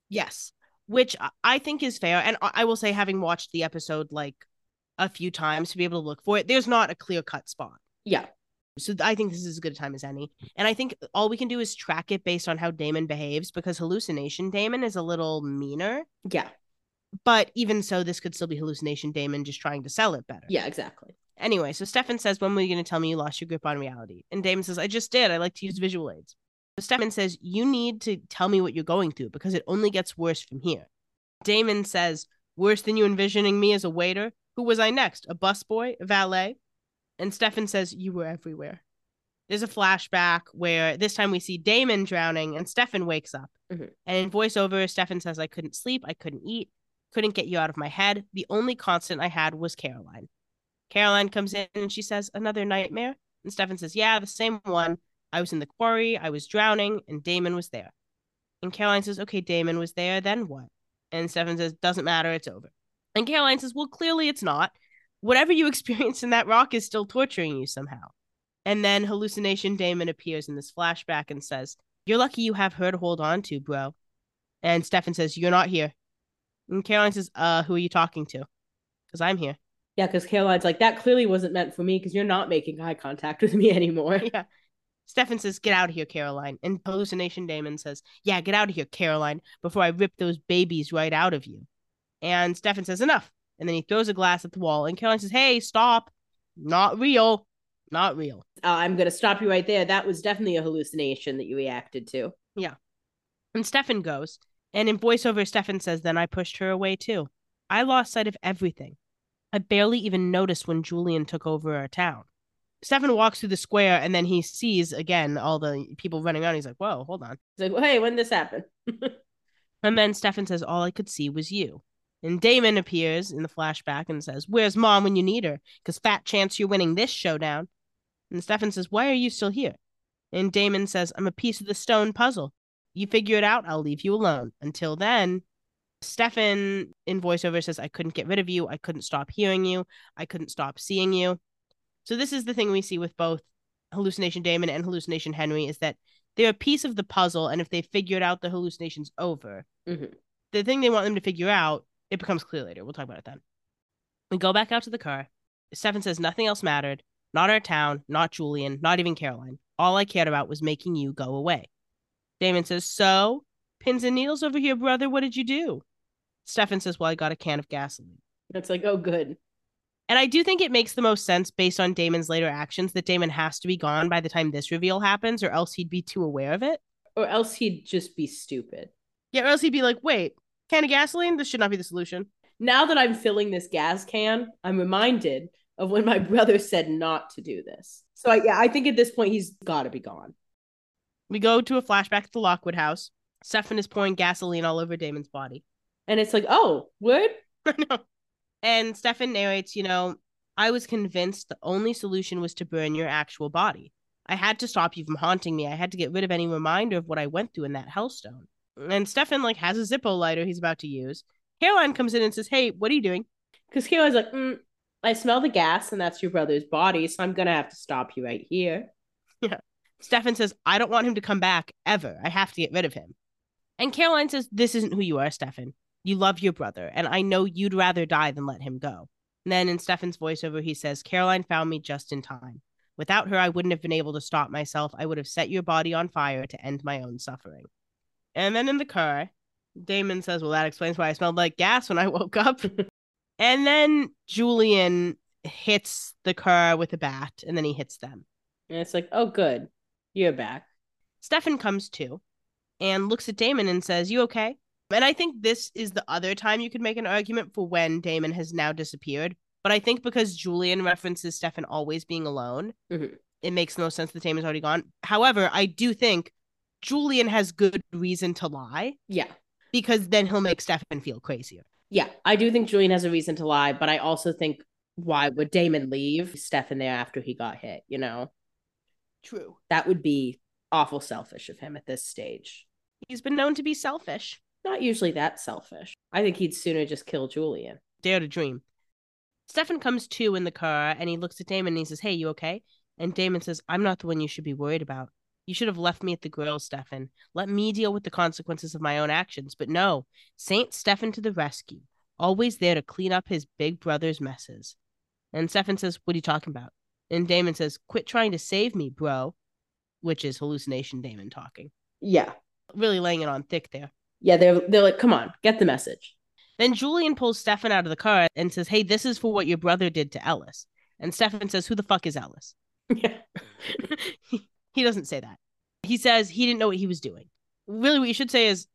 Yes, which I- think is fair. And I will say, having watched the episode like a few times to be able to look for it, there's not a clear cut spot. Yeah, So I think this is as good a time as any. And I think all we can do is track it based on how Damon behaves because hallucination Damon is a little meaner. yeah, But even so, this could still be hallucination Damon just trying to sell it better. yeah, exactly. Anyway, so Stefan says, When were you going to tell me you lost your grip on reality? And Damon says, I just did. I like to use visual aids. So Stefan says, You need to tell me what you're going through because it only gets worse from here. Damon says, Worse than you envisioning me as a waiter? Who was I next? A busboy? A valet? And Stefan says, You were everywhere. There's a flashback where this time we see Damon drowning and Stefan wakes up. Mhm. And in voiceover, Stefan says, I couldn't sleep. I couldn't eat. Couldn't get you out of my head. The only constant I had was Caroline. Caroline comes in and she says, Another nightmare? And Stefan says, Yeah, the same one. I was in the quarry, I was drowning, and Damon was there. And Caroline says, Okay, Damon was there, then what? And Stefan says, Doesn't matter, it's over. And Caroline says, Well, clearly it's not. Whatever you experienced in that rock is still torturing you somehow. And then hallucination Damon appears in this flashback and says, You're lucky you have her to hold on to, bro. And Stefan says, You're not here. And Caroline says, Uh, who are you talking to? Because I'm here. Yeah, because Caroline's like, that clearly wasn't meant for me because you're not making eye contact with me anymore. yeah. Stefan says, Get out of here, Caroline. And Hallucination Damon says, Yeah, get out of here, Caroline, before I rip those babies right out of you. And Stefan says, Enough. And then he throws a glass at the wall. And Caroline says, Hey, stop. Not real. Not real. Uh, I'm going to stop you right there. That was definitely a hallucination that you reacted to. Yeah. And Stefan goes. And in voiceover, Stefan says, Then I pushed her away too. I lost sight of everything. I barely even noticed when Julian took over our town. Stefan walks through the square and then he sees again all the people running around. He's like, Whoa, hold on. He's like, well, hey, when did this happen? And then Stefan says, All I could see was you. And Damon appears in the flashback and says, Where's mom when you need her? Because fat chance you're winning this showdown. And Stefan says, Why are you still here? And Damon says, I'm a piece of the stone puzzle. You figure it out, I'll leave you alone. Until then, Stefan in voiceover says, I couldn't get rid of you. I couldn't stop hearing you. I couldn't stop seeing you. So this is the thing we see with both hallucination Damon and hallucination Henry is that they're a piece of the puzzle, and if they figured out the hallucination's over, Mhm. the thing they want them to figure out, it becomes clear later. We'll talk about it then. We go back out to the car. Stefan says nothing else mattered. Not our town, not Julian, not even Caroline. All I cared about was making you go away. Damon says, So, pins and needles over here, brother. What did you do? Stefan says, Well, I got a can of gasoline. It's like, oh, good. And I do think it makes the most sense based on Damon's later actions that Damon has to be gone by the time this reveal happens, or else he'd be too aware of it. Or else he'd just be stupid. Yeah, or else he'd be like, wait, can of gasoline? This should not be the solution. Now that I'm filling this gas can, I'm reminded of when my brother said not to do this. So I, yeah, I think at this point he's got to be gone. We go to a flashback at the Lockwood house. Stefan is pouring gasoline all over Damon's body. And it's like, oh, word? no. And Stefan narrates, you know, I was convinced the only solution was to burn your actual body. I had to stop you from haunting me. I had to get rid of any reminder of what I went through in that hellstone. And Stefan like has a Zippo lighter he's about to use. Caroline comes in and says, "Hey, what are you doing?" Because Kayla's like, mm, I smell the gas, and that's your brother's body, so I'm going to have to stop you right here. Yeah. Stefan says, I don't want him to come back ever. I have to get rid of him. And Caroline says, This isn't who you are, Stefan. You love your brother, and I know you'd rather die than let him go. And then in Stefan's voiceover, he says, Caroline found me just in time. Without her, I wouldn't have been able to stop myself. I would have set your body on fire to end my own suffering. And then in the car, Damon says, Well, that explains why I smelled like gas when I woke up. and then Julian hits the car with a bat, and then he hits them. And it's like, oh, good. You're back. Stefan comes to and looks at Damon and says, You okay? And I think this is the other time you could make an argument for when Damon has now disappeared. But I think because Julian references Stefan always being alone, Mhm. it makes no sense that Damon's already gone. However, I do think Julian has good reason to lie Yeah. because then he'll make Stefan feel crazier. Yeah. I do think Julian has a reason to lie, but I also think why would Damon leave Stefan there after he got hit? You know, True. that would be awful selfish of him at this stage. He's been known to be selfish. Not usually that selfish. I think he'd sooner just kill Julian. Dare to dream. Stefan comes to in the car and he looks at Damon and he says, Hey, you okay? And Damon says, I'm not the one you should be worried about. You should have left me at the grill, Stefan. Let me deal with the consequences of my own actions. But no, Saint Stefan to the rescue, always there to clean up his big brother's messes. And Stefan says, What are you talking about? And Damon says, Quit trying to save me, bro. Which is hallucination Damon talking. Yeah. Really laying it on thick there. Yeah, they're they're like, come on, get the message. Then Julian pulls Stefan out of the car and says, Hey, this is for what your brother did to Ellis. And Stefan says, Who the fuck is Ellis? Yeah. he, doesn't say that. He says he didn't know what he was doing. Really, what you should say is,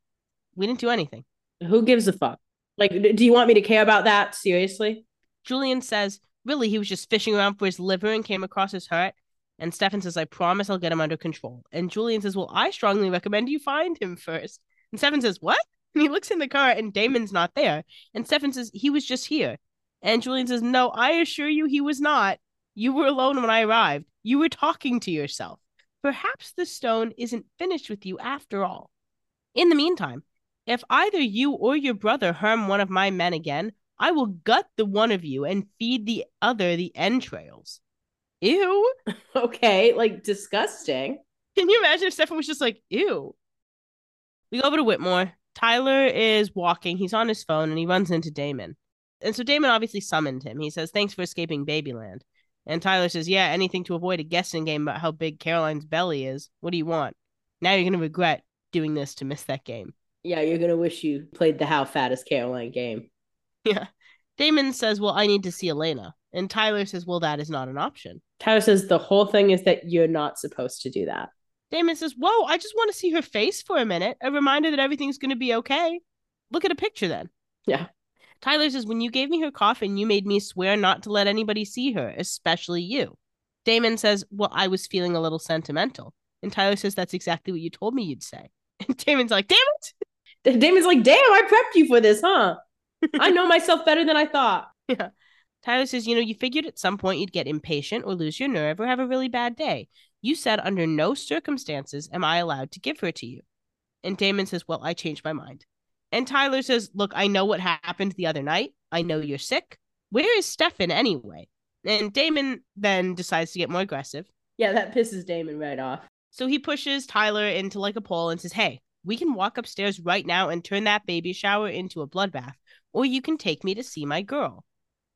We didn't do anything. Who gives a fuck? Like, do you want me to care about that? Seriously? Julian says, Really, he was just fishing around for his liver and came across his hurt. And Stefan says, I promise I'll get him under control. And Julian says, Well, I strongly recommend you find him first. And Stefan says, What? And he looks in the car and Damon's not there. And Stefan says, He was just here. And Julian says, No, I assure you he was not. You were alone when I arrived. You were talking to yourself. Perhaps the stone isn't finished with you after all. In the meantime, if either you or your brother harm one of my men again, I will gut the one of you and feed the other the entrails. Ew. Okay, like disgusting. Can you imagine if Stefan was just like, ew? We go over to Whitmore. Tyler is walking. He's on his phone and he runs into Damon. And so Damon obviously summoned him. He says, Thanks for escaping Babyland. And Tyler says, Yeah, anything to avoid a guessing game about how big Caroline's belly is. What do you want? Now you're going to regret doing this to miss that game. Yeah, you're gonna wish you played the How Fat is Caroline game. Yeah. Damon says, Well, I need to see Elena. And Tyler says, Well, that is not an option. Tyler says the whole thing is that you're not supposed to do that. Damon says, Whoa, I just want to see her face for a minute. A reminder that everything's going to be okay. Look at a picture then. Yeah. Tyler says, When you gave me her coffin, you made me swear not to let anybody see her, especially you. Damon says, Well, I was feeling a little sentimental. And Tyler says, That's exactly what you told me you'd say. And Damon's like, Damn it. Damon's like, damn, I prepped you for this, huh? I know myself better than I thought. Yeah. Tyler says, You know, you figured at some point you'd get impatient or lose your nerve or have a really bad day. You said, Under no circumstances am I allowed to give her to you. And Damon says, Well, I changed my mind. And Tyler says, Look, I know what happened the other night. I know you're sick. Where is Stefan anyway? And Damon then decides to get more aggressive. Yeah, that pisses Damon right off. So he pushes Tyler into like a pole and says, Hey, we can walk upstairs right now and turn that baby shower into a bloodbath, or you can take me to see my girl.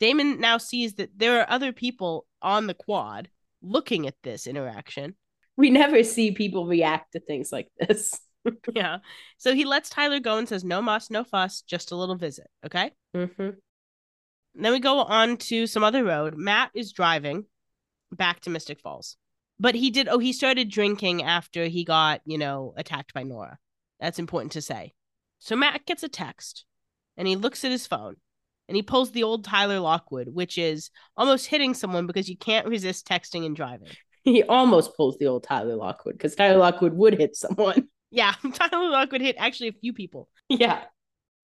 Damon now sees that there are other people on the quad looking at this interaction. We never see people react to things like this. Yeah. So he lets Tyler go and says, No muss, no fuss, just a little visit. Okay. Mm-hmm. Then we go on to some other road. Matt is driving back to Mystic Falls. But he did, oh, he started drinking after he got, you know, attacked by Nora. That's important to say. So Matt gets a text and he looks at his phone and he pulls the old Tyler Lockwood, which is almost hitting someone because you can't resist texting and driving. He almost pulls the old Tyler Lockwood because Tyler Lockwood would hit someone. Yeah, Tyler Lockwood hit actually a few people. Yeah.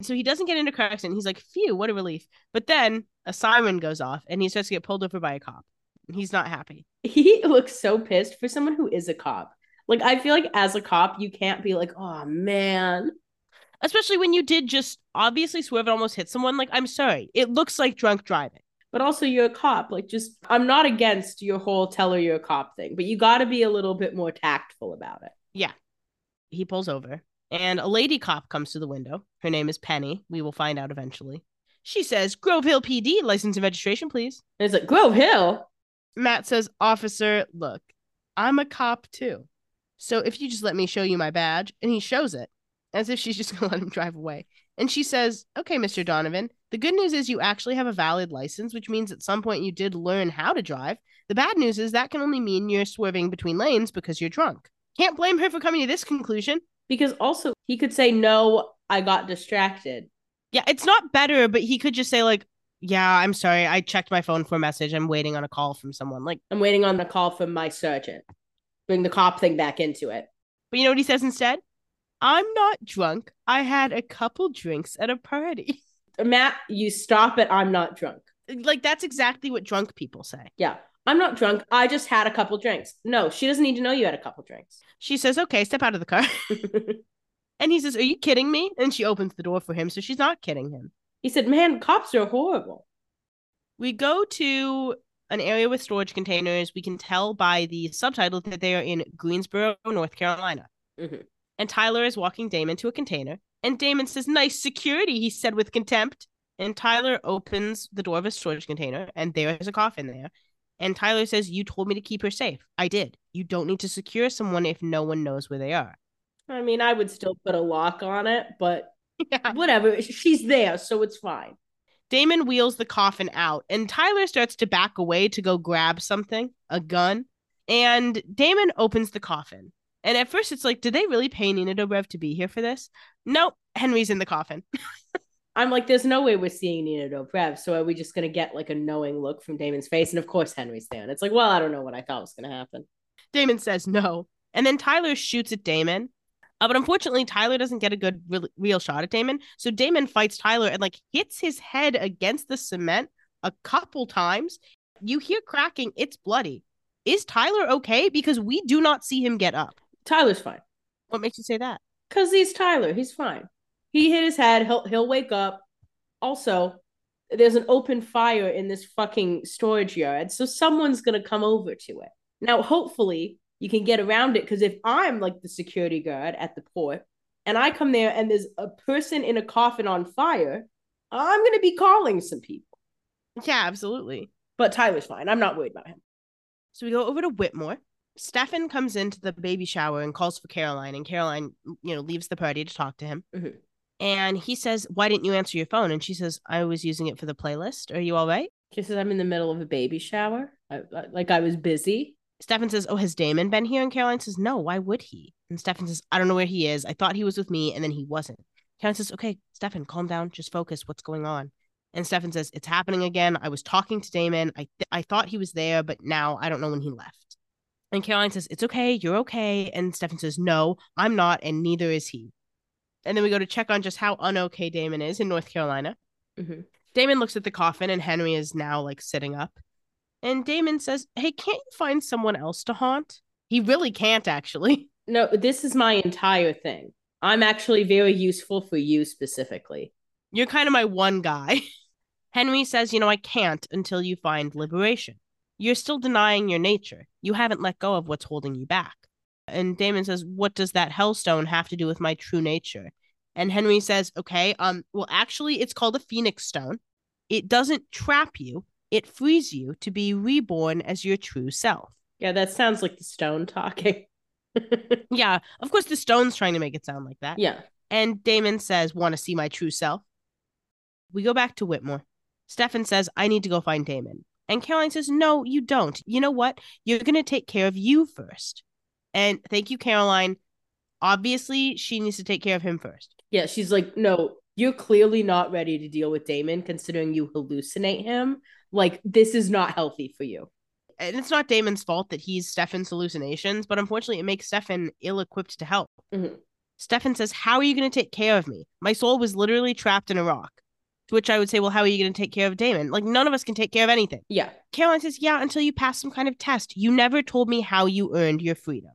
So he doesn't get into car accident. He's like, phew, what a relief. But then a siren goes off and he starts to get pulled over by a cop. He's not happy. He looks so pissed for someone who is a cop. Like, I feel like as a cop, you can't be like, oh man. Especially when you did just obviously swerve and almost hit someone. Like, I'm sorry. It looks like drunk driving. But also, you're a cop. Like, just, I'm not against your whole tell her you're a cop thing, but you got to be a little bit more tactful about it. Yeah. He pulls over and a lady cop comes to the window. Her name is Penny. We will find out eventually. She says, Grove Hill PD, license and registration, please. And it's like, Grove Hill. Matt says, Officer, look, I'm a cop too. So if you just let me show you my badge, and he shows it as if she's just going to let him drive away. And she says, Okay, Mr. Donovan, the good news is you actually have a valid license, which means at some point you did learn how to drive. The bad news is that can only mean you're swerving between lanes because you're drunk. Can't blame her for coming to this conclusion. Because also, he could say, no, I got distracted. Yeah, it's not better, but he could just say, like, yeah, I'm sorry. I checked my phone for a message. I'm waiting on a call from someone. Like, I'm waiting on the call from my surgeon. Bring the cop thing back into it. but you know what he says instead? I'm not drunk. I had a couple drinks at a party. Matt, you stop it. I'm not drunk. Like that's exactly what drunk people say. Yeah. I'm not drunk. I just had a couple drinks. No, she doesn't need to know you had a couple drinks. She says, "Okay, step out of the car." and he says, "Are you kidding me?" And she opens the door for him, so she's not kidding him. he said, Man, cops are horrible. We go to an area with storage containers. We can tell by the subtitle that they are in Greensboro, North Carolina. Mhm. And Tyler is walking Damon to a container. And Damon says, Nice security, he said with contempt. And Tyler opens the door of a storage container, and there is a coffin there. And Tyler says, You told me to keep her safe. I did. You don't need to secure someone if no one knows where they are. I mean, I would still put a lock on it, but Yeah. whatever. She's there, so it's fine. Damon wheels the coffin out, and Tyler starts to back away to go grab something, a gun. And Damon opens the coffin. And at first, it's like, did they really pay Nina Dobrev to be here for this? Nope, Henry's in the coffin. I'm like, there's no way we're seeing Nina Dobrev. So are we just gonna get like a knowing look from Damon's face? And of course Henry's there. And it's like, well, I don't know what I thought was gonna happen. Damon says no. And then Tyler shoots at Damon. Uh, but unfortunately, Tyler doesn't get a good real, real shot at Damon. So Damon fights Tyler and like hits his head against the cement a couple times. You hear cracking, it's bloody. Is Tyler okay? Because we do not see him get up. Tyler's fine. What makes you say that? Cause he's Tyler. He's fine. He hit his head. He'll he'll wake up. Also, there's an open fire in this fucking storage yard, so someone's gonna come over to it. Now, hopefully, you can get around it. Because if I'm like the security guard at the port, and I come there and there's a person in a coffin on fire, I'm gonna be calling some people. Yeah, absolutely. But Tyler's fine. I'm not worried about him. So we go over to Whitmore. Stefan comes into the baby shower and calls for Caroline, and Caroline, you know, leaves the party to talk to him. Mhm. And he says, Why didn't you answer your phone? And she says, I was using it for the playlist. Are you all right? She says I'm in the middle of a baby shower. I, like I was busy. Stefan says, Oh, has Damon been here? And Caroline says, No, why would he? And Stefan says, I don't know where he is. I thought he was with me, and then he wasn't. Caroline says, Okay, Stefan, calm down. Just focus. What's going on? And Stefan says, It's happening again. I was talking to Damon. I, th- I thought he was there, but now I don't know when he left. And Caroline says, It's okay. You're okay. And Stefan says, No, I'm not, and neither is he. And then we go to check on just how unokay Damon is in North Carolina. Mhm. Damon looks at the coffin, and Henry is now like sitting up. And Damon says, Hey, can't you find someone else to haunt? He really can't, actually. No, this is my entire thing. I'm actually very useful for you specifically. You're kind of my one guy. Henry says, You know, I can't until you find liberation. You're still denying your nature. You haven't let go of what's holding you back. And Damon says, What does that hellstone have to do with my true nature? And Henry says, Okay, um, well, actually, it's called a phoenix stone. It doesn't trap you, it frees you to be reborn as your true self. Yeah, that sounds like the stone talking. Yeah, of course, the stone's trying to make it sound like that. yeah. And Damon says, Want to see my true self? We go back to Whitmore. Stefan says, I need to go find Damon. And Caroline says, No, you don't. You know what? You're going to take care of you first. And thank you, Caroline. Obviously, she needs to take care of him first. Yeah, she's like, no, you're clearly not ready to deal with Damon considering you hallucinate him. Like, this is not healthy for you. And it's not Damon's fault that he's Stefan's hallucinations, but unfortunately, it makes Stefan ill equipped to help. Mhm. Stefan says, How are you going to take care of me? My soul was literally trapped in a rock. Which I would say, Well, how are you going to take care of Damon? Like, none of us can take care of anything. Yeah. Caroline says, Yeah, until you pass some kind of test. You never told me how you earned your freedom.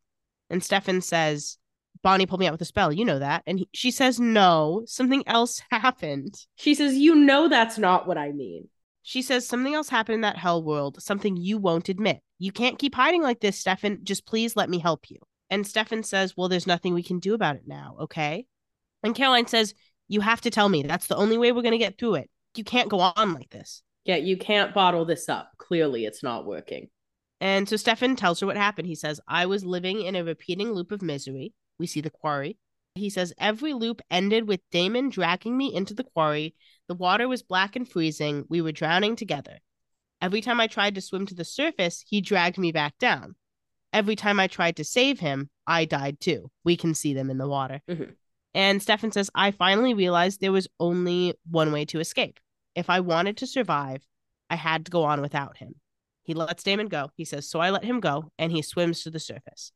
And Stefan says, Bonnie pulled me out with a spell. You know that. And he, she says, No, something else happened. She says, you know, that's not what I mean. She says, Something else happened in that hell world, something you won't admit. You can't keep hiding like this, Stefan. Just please let me help you. And Stefan says, Well, there's nothing we can do about it now, okay? And Caroline says, You have to tell me. That's the only way we're going to get through it. You can't go on like this. Yeah, you can't bottle this up. Clearly, it's not working. And so Stefan tells her what happened. He says, I was living in a repeating loop of misery. We see the quarry. He says, Every loop ended with Damon dragging me into the quarry. The water was black and freezing. We were drowning together. Every time I tried to swim to the surface, he dragged me back down. Every time I tried to save him, I died too. We can see them in the water. Mhm. And Stefan says, I finally realized there was only one way to escape. If I wanted to survive, I had to go on without him. He lets Damon go. He says, So I let him go, and he swims to the surface.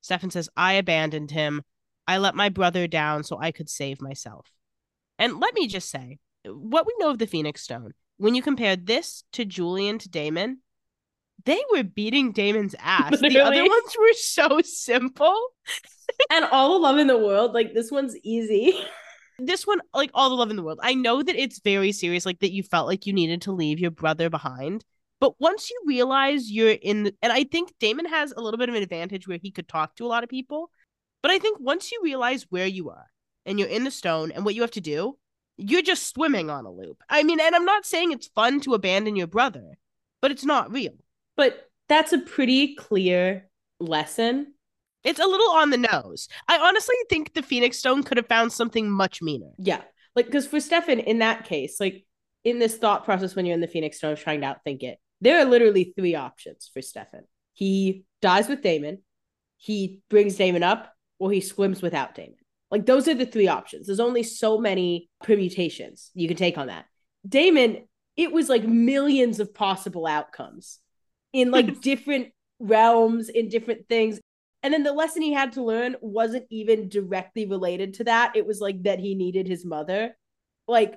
Stefan says, I abandoned him. I let my brother down so I could save myself. And let me just say, what we know of the Phoenix Stone, when you compare this to Julian to Damon, they were beating Damon's ass. The other ones were so simple. And all the love in the world, like this one's easy. This one, like all the love in the world. I know that it's very serious, like that you felt like you needed to leave your brother behind. But once you realize you're in, the, and I think Damon has a little bit of an advantage where he could talk to a lot of people. But I think once you realize where you are and you're in the stone and what you have to do, you're just swimming on a loop. I mean, and I'm not saying it's fun to abandon your brother, but it's not real. But that's a pretty clear lesson. It's a little on the nose. I honestly think the Phoenix Stone could have found something much meaner. Yeah. Like, because for Stefan, in that case, like in this thought process when you're in the Phoenix Stone trying to outthink it, there are literally three options for Stefan. He dies with Damon, he brings Damon up, or he swims without Damon. Like, those are the three options. There's only so many permutations you can take on that. Damon, it was like millions of possible outcomes in like different realms, in different things. And then the lesson he had to learn wasn't even directly related to that. It was like that he needed his mother. Like,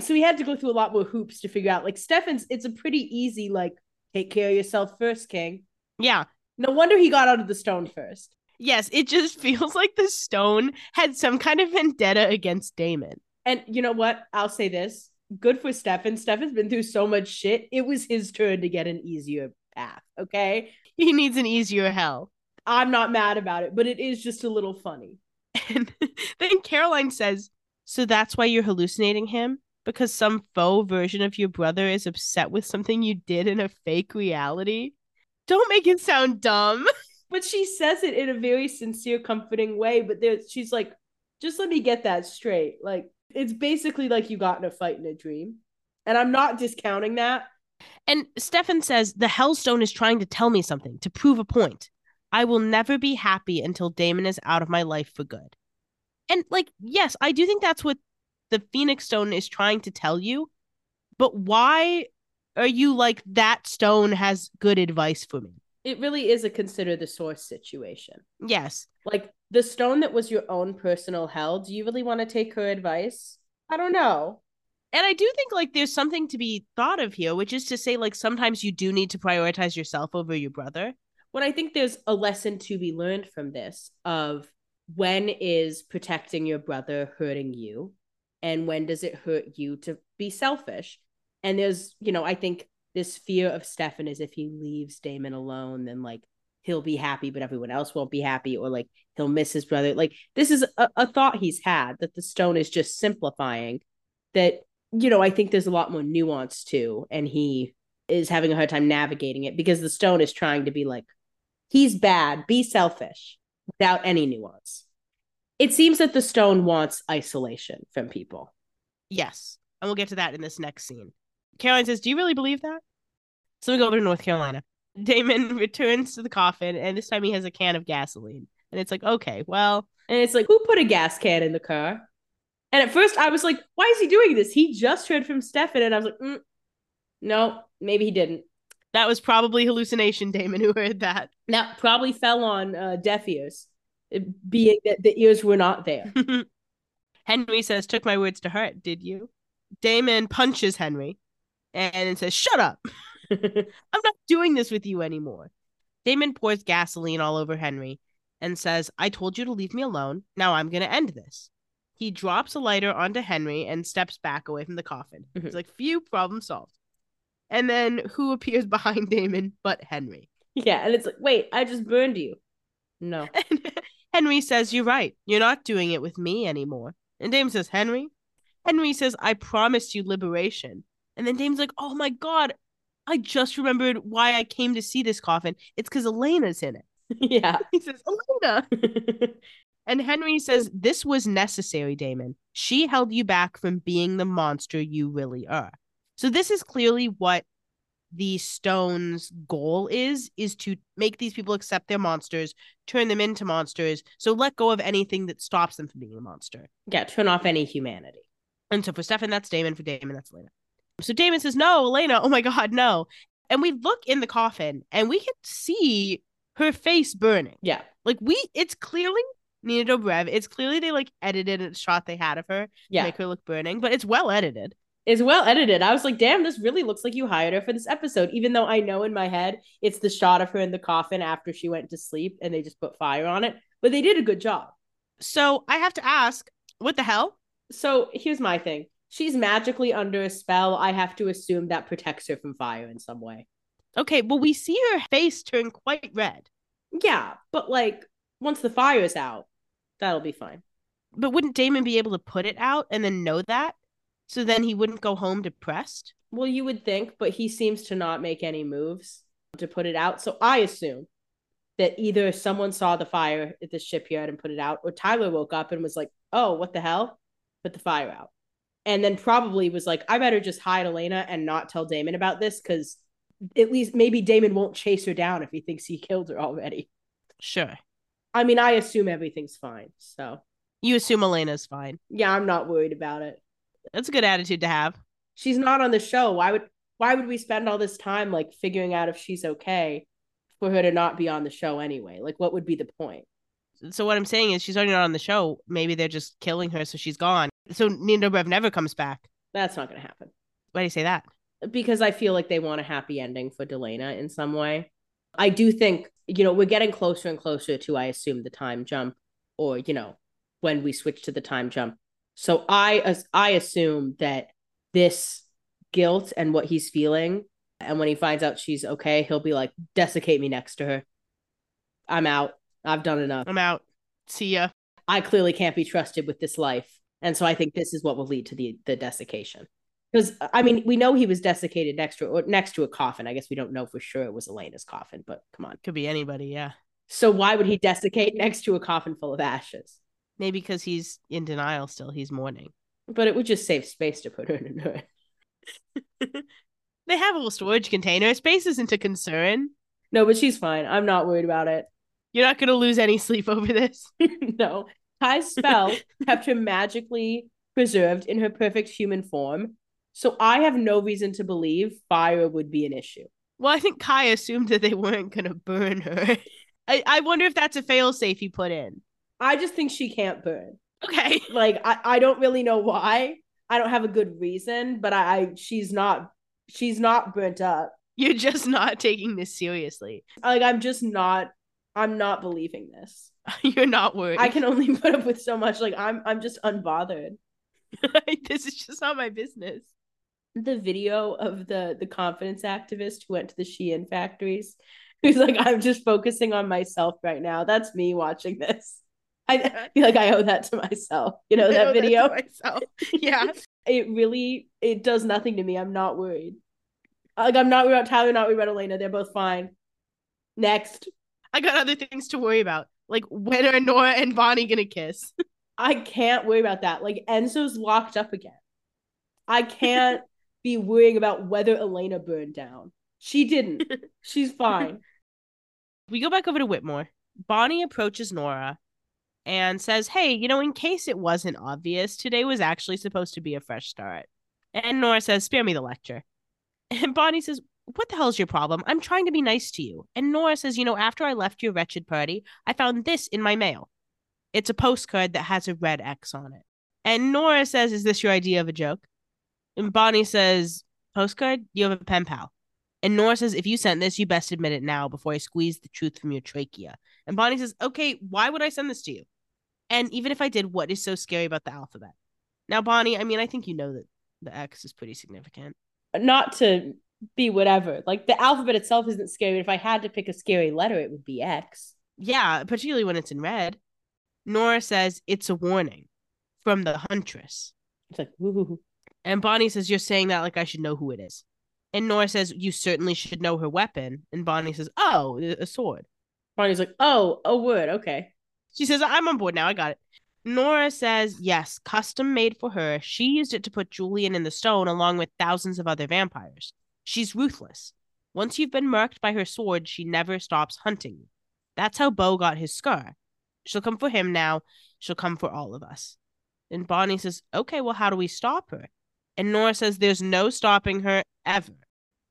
so he had to go through a lot more hoops to figure out. Like, Stefan's, it's a pretty easy, like, take care of yourself first, King. Yeah. No wonder he got out of the stone first. Yes, it just feels like the stone had some kind of vendetta against Damon. And you know what? I'll say this good for Stefan. Stefan's been through so much shit. It was his turn to get an easier path. Okay. He needs an easier hell. I'm not mad about it, but it is just a little funny. And then Caroline says, So that's why you're hallucinating him? Because some faux version of your brother is upset with something you did in a fake reality? Don't make it sound dumb. But she says it in a very sincere, comforting way. But there, she's like, just let me get that straight. Like, it's basically like you got in a fight in a dream. And I'm not discounting that. And Stefan says, The Hellstone is trying to tell me something, to prove a point. I will never be happy until Damon is out of my life for good. And, like, yes, I do think that's what the Phoenix Stone is trying to tell you. But why are you like, that stone has good advice for me? It really is a consider the source situation. Yes. Like, the stone that was your own personal hell, do you really want to take her advice? I don't know. And I do think like there's something to be thought of here, which is to say, like, sometimes you do need to prioritize yourself over your brother. When I think there's a lesson to be learned from this of when is protecting your brother hurting you and when does it hurt you to be selfish? And there's, you know, I think this fear of Stefan is if he leaves Damon alone, then like he'll be happy, but everyone else won't be happy, or like he'll miss his brother. Like this is a, a thought he's had that the stone is just simplifying. That, you know, I think there's a lot more nuance to, and he is having a hard time navigating it because the stone is trying to be like, he's bad, be selfish without any nuance. It seems that the stone wants isolation from people. Yes. And we'll get to that in this next scene. Caroline says, Do you really believe that? So we go over to North Carolina. Damon returns to the coffin, and this time he has a can of gasoline. And it's like, okay, well, And it's like, who put a gas can in the car? And at first I was like, why is he doing this? He just heard from Stefan. And I was like, mm, no, maybe he didn't. That was probably hallucination, Damon, who heard that. That probably fell on uh, deaf ears, being that the ears were not there. Henry says, Took my words to heart, did you? Damon punches Henry and says, Shut up. I'm not doing this with you anymore. Damon pours gasoline all over Henry and says, I told you to leave me alone. Now I'm going to end this. He drops a lighter onto Henry and steps back away from the coffin. Mhm. He's like, Phew, problem solved. And then who appears behind Damon but Henry? yeah. And it's like, wait, I just burned you. No. Henry says, You're right. You're not doing it with me anymore. And Damon says, Henry? Henry says, I promised you liberation. And then Damon's like, Oh my God, I just remembered why I came to see this coffin. It's because Elena's in it. yeah. He says, Elena. And Henry says, This was necessary, Damon. She held you back from being the monster you really are. So this is clearly what the stone's goal is is to make these people accept their monsters turn them into monsters so let go of anything that stops them from being a monster yeah. Turn off any humanity. and so for Stefan, that's Damon. For Damon, that's Elena. So Damon says, No, Elena, oh my God, no. And we look in the coffin and we can see her face burning. Yeah. Like we it's clearly Nina Dobrev. It's clearly they like edited a shot they had of her to Yeah. make her look burning, but it's well edited. It's well edited. I was like, damn, this really looks like you hired her for this episode, even though I know in my head it's the shot of her in the coffin after she went to sleep and they just put fire on it. But they did a good job. So I have to ask, what the hell? So here's my thing. She's magically under a spell. I have to assume that protects her from fire in some way. Okay, well, we see her face turn quite red. Yeah, but like once the fire is out, that'll be fine. But wouldn't Damon be able to put it out and then know that? So then he wouldn't go home depressed? Well, you would think, but he seems to not make any moves to put it out. So I assume that either someone saw the fire at the shipyard and put it out, or Tyler woke up and was like, oh, what the hell? Put the fire out. And then probably was like, I better just hide Elena and not tell Damon about this because at least maybe Damon won't chase her down if he thinks he killed her already. Sure. I mean, I assume everything's fine. So You assume Elena's fine. yeah, I'm not worried about it. That's a good attitude to have. She's not on the show. Why would why would we spend all this time like figuring out if she's okay for her to not be on the show anyway? Like what would be the point? So what I'm saying is she's already not on the show. Maybe they're just killing her, so she's gone. So Nina Dobrev never comes back. That's not gonna happen. Why do you say that? Because I feel like they want a happy ending for Delena in some way. I do think, you know, we're getting closer and closer to, I assume, the time jump, or, you know, when we switch to the time jump. So I as I assume that this guilt and what he's feeling, and when he finds out she's okay, he'll be like, desiccate me next to her. I'm out. I've done enough. I'm out. See ya. I clearly can't be trusted with this life. And so I think this is what will lead to the the desiccation. Because I mean, we know he was desiccated next to or next to a coffin. I guess we don't know for sure it was Elena's coffin, but come on. Could be anybody, yeah. So why would he desiccate next to a coffin full of ashes? Maybe because he's in denial still. He's mourning. But it would just save space to put her in her. They have a little storage container. Space isn't a concern. No, but she's fine. I'm not worried about it. You're not going to lose any sleep over this. no. Kai's spell kept her magically preserved in her perfect human form. So I have no reason to believe fire would be an issue. Well, I think Kai assumed that they weren't going to burn her. I, I wonder if that's a failsafe he put in. I just think she can't burn. Okay. Like I, I don't really know why. I don't have a good reason, but I, I she's not she's not burnt up. You're just not taking this seriously. Like I'm just not I'm not believing this. You're not worried. I can only put up with so much. Like I'm I'm just unbothered. this is just not my business. The video of the the confidence activist who went to the Shein factories, who's like, I'm just focusing on myself right now. That's me watching this. I feel like I owe that to myself. You know I that video. myself. Yeah. it really it does nothing to me. I'm not worried. Like I'm not worried about Tyler, not worried about Elena. They're both fine. Next. I got other things to worry about. Like when are Nora and Bonnie gonna kiss? I can't worry about that. Like Enzo's locked up again. I can't be worrying about whether Elena burned down. She didn't. She's fine. We go back over to Whitmore. Bonnie approaches Nora and says, Hey, you know, in case it wasn't obvious, today was actually supposed to be a fresh start. And Nora says, Spare me the lecture. And Bonnie says, What the hell's your problem? I'm trying to be nice to you. And Nora says, You know, after I left your wretched party, I found this in my mail. It's a postcard that has a red X on it. And Nora says, Is this your idea of a joke? And Bonnie says, Postcard? You have a pen pal. And Nora says, If you sent this, you best admit it now before I squeeze the truth from your trachea. And Bonnie says, Okay, why would I send this to you? And even if I did, what is so scary about the alphabet? Now, Bonnie, I mean, I think you know that the X is pretty significant. Not to be whatever. Like the alphabet itself isn't scary. If I had to pick a scary letter, it would be X. Yeah, particularly when it's in red. Nora says it's a warning from the huntress. It's like, ooh. And Bonnie says, You're saying that like I should know who it is. And Nora says, You certainly should know her weapon. And Bonnie says, Oh, a sword. Bonnie's like, oh, a word. Okay. She says, I'm on board now. I got it. Nora says, Yes, custom made for her. She used it to put Julian in the stone along with thousands of other vampires. She's ruthless. Once you've been marked by her sword, she never stops hunting you. That's how Beau got his scar. She'll come for him now. She'll come for all of us. And Bonnie says, Okay, well, how do we stop her? And Nora says, There's no stopping her ever.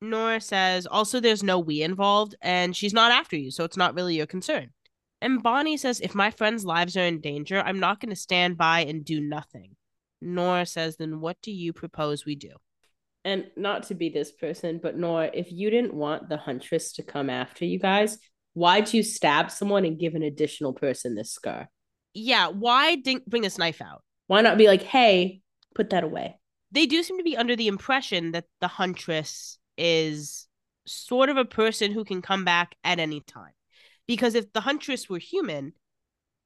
Nora says, Also, there's no we involved, and she's not after you, so it's not really your concern. And Bonnie says, If my friends' lives are in danger, I'm not going to stand by and do nothing. Nora says, Then what do you propose we do? And not to be this person, but Nora, if you didn't want the huntress to come after you guys, why'd you stab someone and give an additional person this scar? Yeah, why didn't bring this knife out? Why not be like, hey, put that away? They do seem to be under the impression that the huntress is sort of a person who can come back at any time. Because if the huntress were human,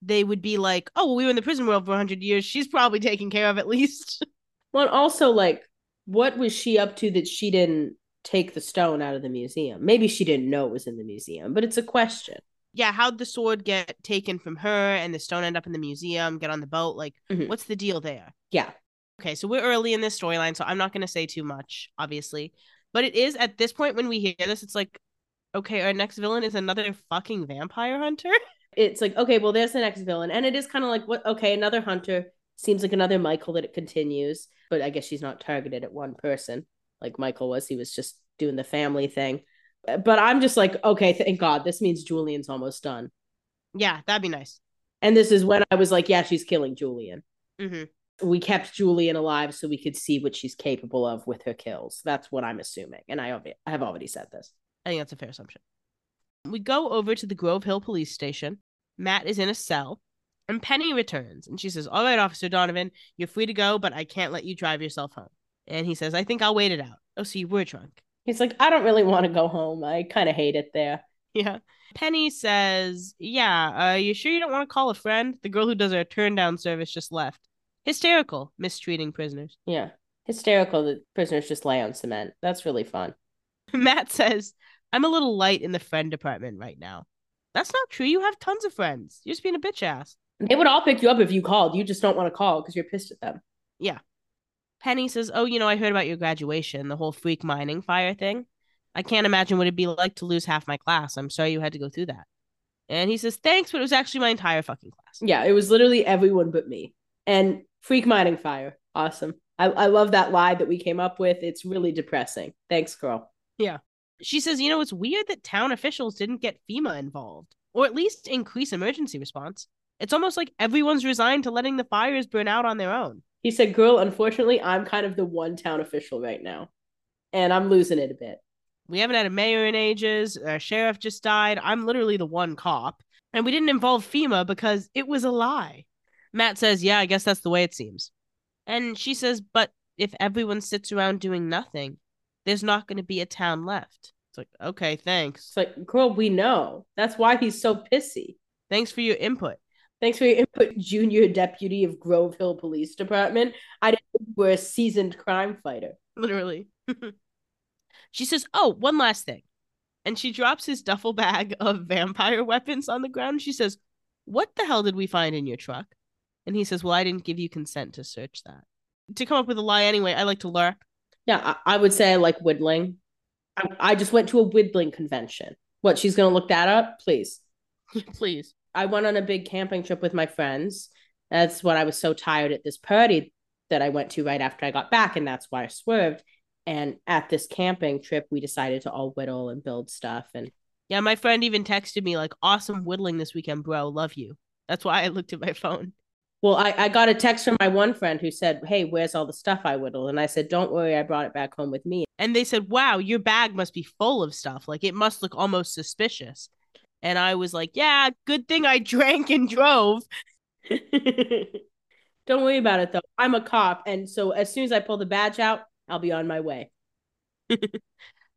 they would be like, oh, well, we were in the prison world for 100 years. She's probably taken care of at least. Well, also, like, what was she up to that she didn't take the stone out of the museum? Maybe she didn't know it was in the museum, but it's a question. yeah, how'd the sword get taken from her and the stone end up in the museum, get on the boat? Like, Mhm. what's the deal there? Yeah. Okay, so we're early in this storyline, so I'm not going to say too much, obviously. But it is at this point when we hear this, it's like, okay, our next villain is another fucking vampire hunter. It's like, okay, well, there's the next villain. And it is kind of like, what? Okay, another hunter. Seems like another Mikael that it continues. But I guess she's not targeted at one person like Mikael was. He was just doing the family thing. But I'm just like, okay, thank God. This means Julian's almost done. yeah, that'd be nice. And this is when I was like, yeah, she's killing Julian. hmm We kept Julian alive so we could see what she's capable of with her kills. That's what I'm assuming. And I, I have already said this. I think that's a fair assumption. We go over to the Grove Hill police station. Matt is in a cell, and Penny returns, and she says, All right, Officer Donovan, you're free to go, but I can't let you drive yourself home. And he says, I think I'll wait it out. Oh, so you were drunk. He's like, I don't really want to go home. I kind of hate it there. Yeah. Penny says, Yeah, uh, you sure you don't want to call a friend? The girl who does our turn down service just left. Hysterical, mistreating prisoners. Yeah. Hysterical that prisoners just lay on cement. That's really fun. Matt says, I'm a little light in the friend department right now. That's not true. You have tons of friends. You're just being a bitch ass. They would all pick you up if you called. You just don't want to call because you're pissed at them. Yeah. Penny says, Oh, you know, I heard about your graduation, the whole freak mining fire thing. I can't imagine what it'd be like to lose half my class. I'm sorry you had to go through that. And he says, Thanks, but it was actually my entire fucking class. Yeah, it was literally everyone but me. And freak mining fire. Awesome. I, I love that lie that we came up with. It's really depressing. Thanks, girl. She says, You know, it's weird that town officials didn't get FEMA involved, or at least increase emergency response. It's almost like everyone's resigned to letting the fires burn out on their own. He said, Girl, unfortunately, I'm kind of the one town official right now. And I'm losing it a bit. We haven't had a mayor in ages. Our sheriff just died. I'm literally the one cop. And we didn't involve FEMA because it was a lie. Matt says, Yeah, I guess that's the way it seems. And she says, But if everyone sits around doing nothing, there's not going to be a town left. It's like, okay, thanks. It's like, girl, we know. That's why he's so pissy. Thanks for your input. Thanks for your input, junior deputy of Grove Hill Police Department. I didn't know you were a seasoned crime fighter. Literally. she says, Oh, one last thing. And she drops his duffel bag of vampire weapons on the ground. She says, What the hell did we find in your truck? And he says, Well, I didn't give you consent to search that. To come up with a lie anyway, I like to lurk. Yeah, I, I would say I like whittling. I, I just went to a whittling convention. What, she's going to look that up? Please. Please. I went on a big camping trip with my friends. That's what I was so tired at this party that I went to right after I got back, and that's why I swerved. And at this camping trip, we decided to all whittle and build stuff. And Yeah, my friend even texted me, like, awesome whittling this weekend, bro. Love you. That's why I looked at my phone. Well, I, I got a text from my one friend who said, Hey, where's all the stuff I whittled? And I said, Don't worry, I brought it back home with me. And they said, Wow, your bag must be full of stuff. Like, it must look almost suspicious. And I was like, Yeah, good thing I drank and drove. Don't worry about it though. I'm a cop. And so as soon as I pull the badge out, I'll be on my way.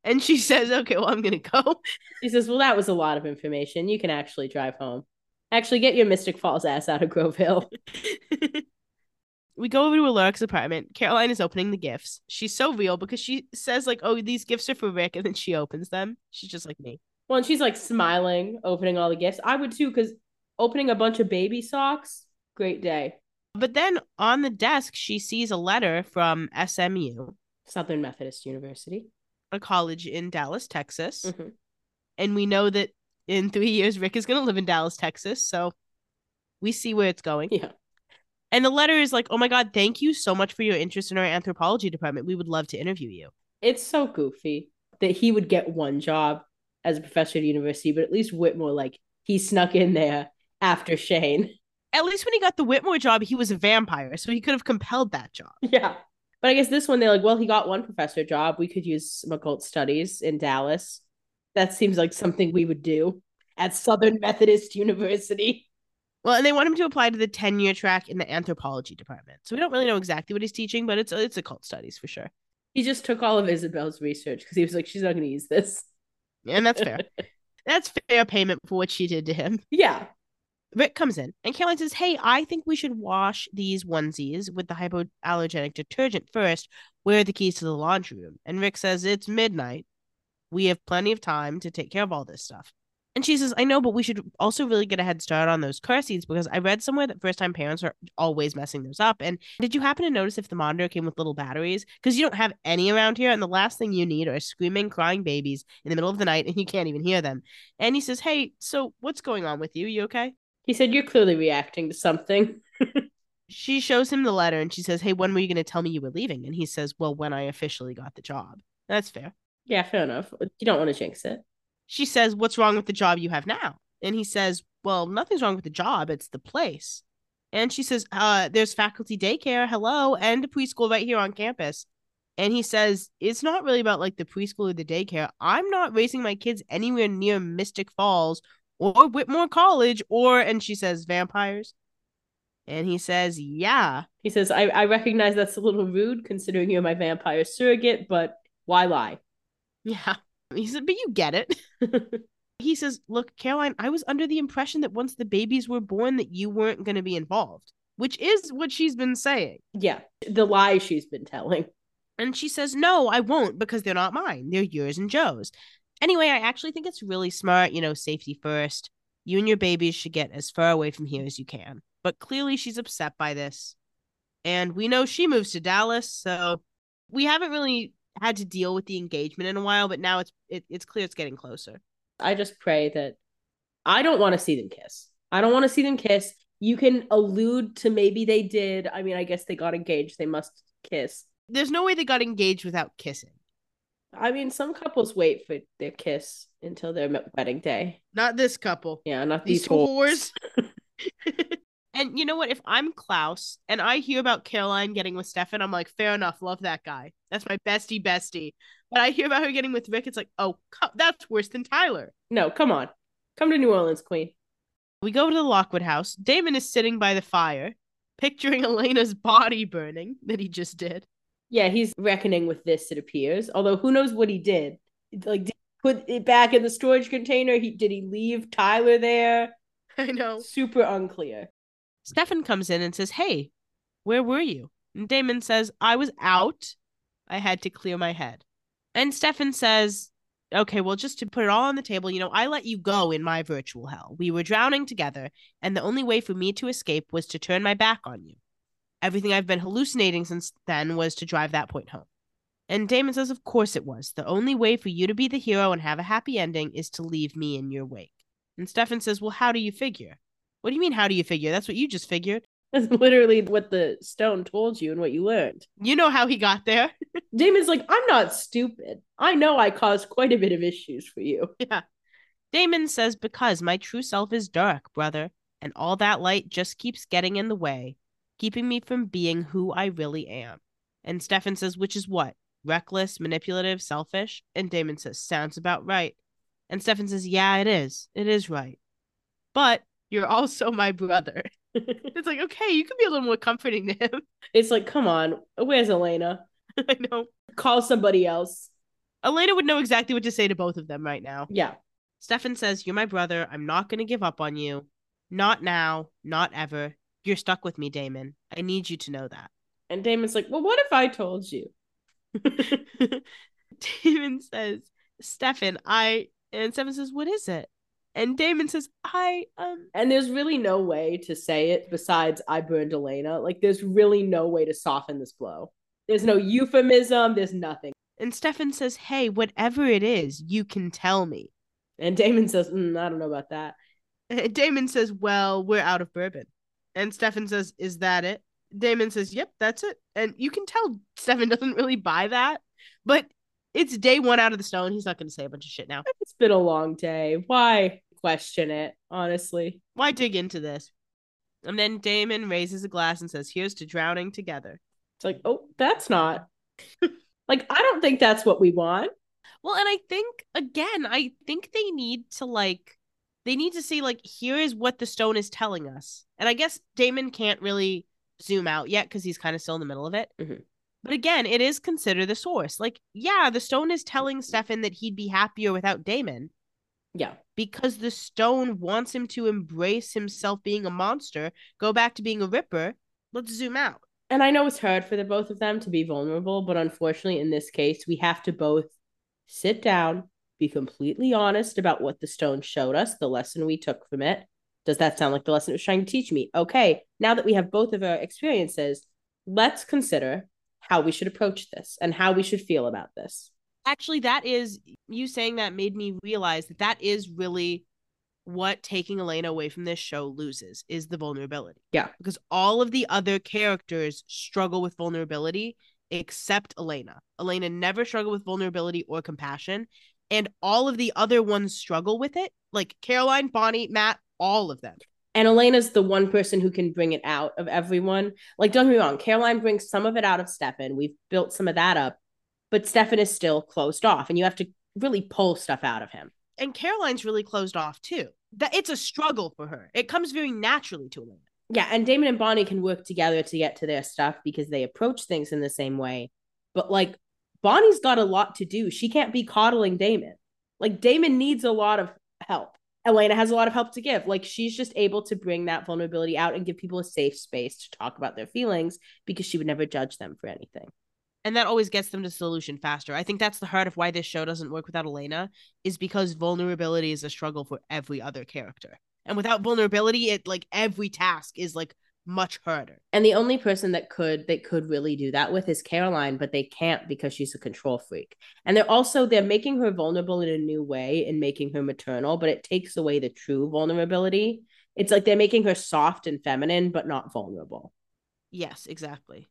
And she says, Okay, well, I'm going to go. She says, Well, that was a lot of information. You can actually drive home. Actually, get your Mystic Falls ass out of Grove Hill. we go over to Alaric's apartment. Caroline is opening the gifts. She's so real because she says, like, oh, these gifts are for Rick, and then she opens them. She's just like me. Well, and she's like smiling, opening all the gifts. I would too, because opening a bunch of baby socks, great day. But then on the desk, she sees a letter from SMU, Southern Methodist University. a college in Dallas, Texas. Mhm. And we know that in three years, Rick is going to live in Dallas, Texas. So we see where it's going. Yeah. And the letter is like, oh my God, thank you so much for your interest in our anthropology department. We would love to interview you. It's so goofy that he would get one job as a professor at a university, but at least Whitmore, like, he snuck in there after Shane. At least when he got the Whitmore job, he was a vampire. So he could have compelled that job. Yeah. But I guess this one they're like, well, he got one professor job. We could use some occult studies in Dallas. That seems like something we would do at Southern Methodist University. Well, and they want him to apply to the tenure track in the anthropology department. So we don't really know exactly what he's teaching, but it's it's occult studies for sure. He just took all of Isobel's research because he was like, she's not going to use this. And that's fair. that's fair payment for what she did to him. Yeah. Rick comes in and Caroline says, Hey, I think we should wash these onesies with the hypoallergenic detergent first. Where are the keys to the laundry room? And Rick says, It's midnight. We have plenty of time to take care of all this stuff. And she says, I know, but we should also really get a head start on those car seats because I read somewhere that first time parents are always messing those up. And did you happen to notice if the monitor came with little batteries? Because you don't have any around here. And the last thing you need are screaming, crying babies in the middle of the night and you can't even hear them. And he says, Hey, so what's going on with you? You okay? He said, You're clearly reacting to something. she shows him the letter and she says, Hey, when were you going to tell me you were leaving? And he says, Well, when I officially got the job. That's fair. Yeah, fair enough. You don't want to jinx it she says, What's wrong with the job you have now? And he says, Well, nothing's wrong with the job, it's the place. And she says, uh, There's faculty daycare, hello, and a preschool right here on campus. And he says, It's not really about like the preschool or the daycare. I'm not raising my kids anywhere near Mystic Falls or Whitmore College or, and she says, Vampires. And he says, Yeah. He says, I, I recognize that's a little rude considering you're my vampire surrogate, but why lie? Yeah. He said, but you get it. he says, look, Caroline, I was under the impression that once the babies were born that you weren't going to be involved, which is what she's been saying. Yeah, the lie she's been telling. And she says, no, I won't because they're not mine. They're yours and Jo's. Anyway, I actually think it's really smart, you know, safety first. You and your babies should get as far away from here as you can. But clearly she's upset by this. And we know she moves to Dallas, so we haven't really had to deal with the engagement in a while, but now it's it, it's clear it's getting closer. I just pray that I don't want to see them kiss. I don't want to see them kiss. You can allude to maybe they did. I mean, I guess they got engaged. They must kiss. There's no way they got engaged without kissing. I mean, some couples wait for their kiss until their wedding day. Not this couple. Yeah, not these, these whores. and you know what? If I'm Klaus and I hear about Caroline getting with Stefan, I'm like, fair enough. Love that guy. That's my bestie, bestie. But I hear about her getting with Rick. It's like, oh, that's worse than Tyler. No, come on. Come to New Orleans, Queen. We go to the Lockwood house. Damon is sitting by the fire, picturing Elena's body burning that he just did. Yeah, he's reckoning with this, it appears. Although who knows what he did. Like, did he put it back in the storage container? He did he leave Tyler there? I know. Super unclear. Stefan comes in and says, Hey, where were you? And Damon says, I was out I had to clear my head. And Stefan says, Okay, well, just to put it all on the table, you know, I let you go in my virtual hell. We were drowning together, and the only way for me to escape was to turn my back on you. Everything I've been hallucinating since then was to drive that point home. And Damon says, Of course it was. The only way for you to be the hero and have a happy ending is to leave me in your wake. And Stefan says, Well, how do you figure? What do you mean, how do you figure? That's what you just figured. That's literally what the stone told you and what you learned. You know how he got there. Damon's like, I'm not stupid. I know I caused quite a bit of issues for you. Yeah. Damon says, Because my true self is dark, brother, and all that light just keeps getting in the way, keeping me from being who I really am. And Stefan says, Which is what? Reckless, manipulative, selfish? And Damon says, Sounds about right. And Stefan says, Yeah, it is. It is right. But you're also my brother. it's like, okay, you can be a little more comforting to him. It's like, come on, where's Elena? I know. Call somebody else. Elena would know exactly what to say to both of them right now. Yeah. Stefan says, You're my brother. I'm not going to give up on you. Not now. Not ever. You're stuck with me, Damon. I need you to know that. And Damon's like, Well, what if I told you? Damon says, Stefan, I. And Stefan says, What is it? And Damon says, I um And there's really no way to say it besides I burned Elena. Like there's really no way to soften this blow. There's no euphemism, there's nothing. And Stefan says, Hey, whatever it is, you can tell me. And Damon says, mm, I don't know about that. And Damon says, Well, we're out of bourbon. And Stefan says, Is that it? Damon says, Yep, that's it. And you can tell Stefan doesn't really buy that, but it's day one out of the stone. He's not going to say a bunch of shit now. It's been a long day. Why? Question it, honestly. Why dig into this? And then Damon raises a glass and says, Here's to drowning together. It's like, oh, that's not like I don't think that's what we want. Well, and I think again, I think they need to like they need to see like here is what the stone is telling us. And I guess Damon can't really zoom out yet because he's kind of still in the middle of it. Mhm. But again, it is consider the source. Like, yeah, the stone is telling Stefan that he'd be happier without Damon Yeah. because the stone wants him to embrace himself being a monster, go back to being a ripper. Let's zoom out. And I know it's hard for the both of them to be vulnerable, but unfortunately, in this case, we have to both sit down, be completely honest about what the stone showed us, the lesson we took from it. Does that sound like the lesson it was trying to teach me? Okay, now that we have both of our experiences, let's consider how we should approach this and how we should feel about this. Actually, that is you saying that made me realize that that is really what taking Elena away from this show loses is the vulnerability. Yeah. Because all of the other characters struggle with vulnerability except Elena. Elena never struggled with vulnerability or compassion. And all of the other ones struggle with it. Like Caroline, Bonnie, Matt, all of them. And Elena's the one person who can bring it out of everyone. Like, don't get me wrong, Caroline brings some of it out of Stefan. We've built some of that up, but Stefan is still closed off, and you have to really pull stuff out of him. And Caroline's really closed off too. That it's a struggle for her. It comes very naturally to Elena. Yeah, and Damon and Bonnie can work together to get to their stuff because they approach things in the same way. But like Bonnie's got a lot to do. She can't be coddling Damon. Like Damon needs a lot of help. Elena has a lot of help to give. Like she's just able to bring that vulnerability out and give people a safe space to talk about their feelings because she would never judge them for anything. And that always gets them to solution faster. I think that's the heart of why this show doesn't work without Elena is because vulnerability is a struggle for every other character. And without vulnerability, it like every task is like much harder. And the only person that could they could really do that with is Caroline, but they can't because she's a control freak. And they're also they're making her vulnerable in a new way and making her maternal, but it takes away the true vulnerability. It's like they're making her soft and feminine, but not vulnerable. Yes, exactly.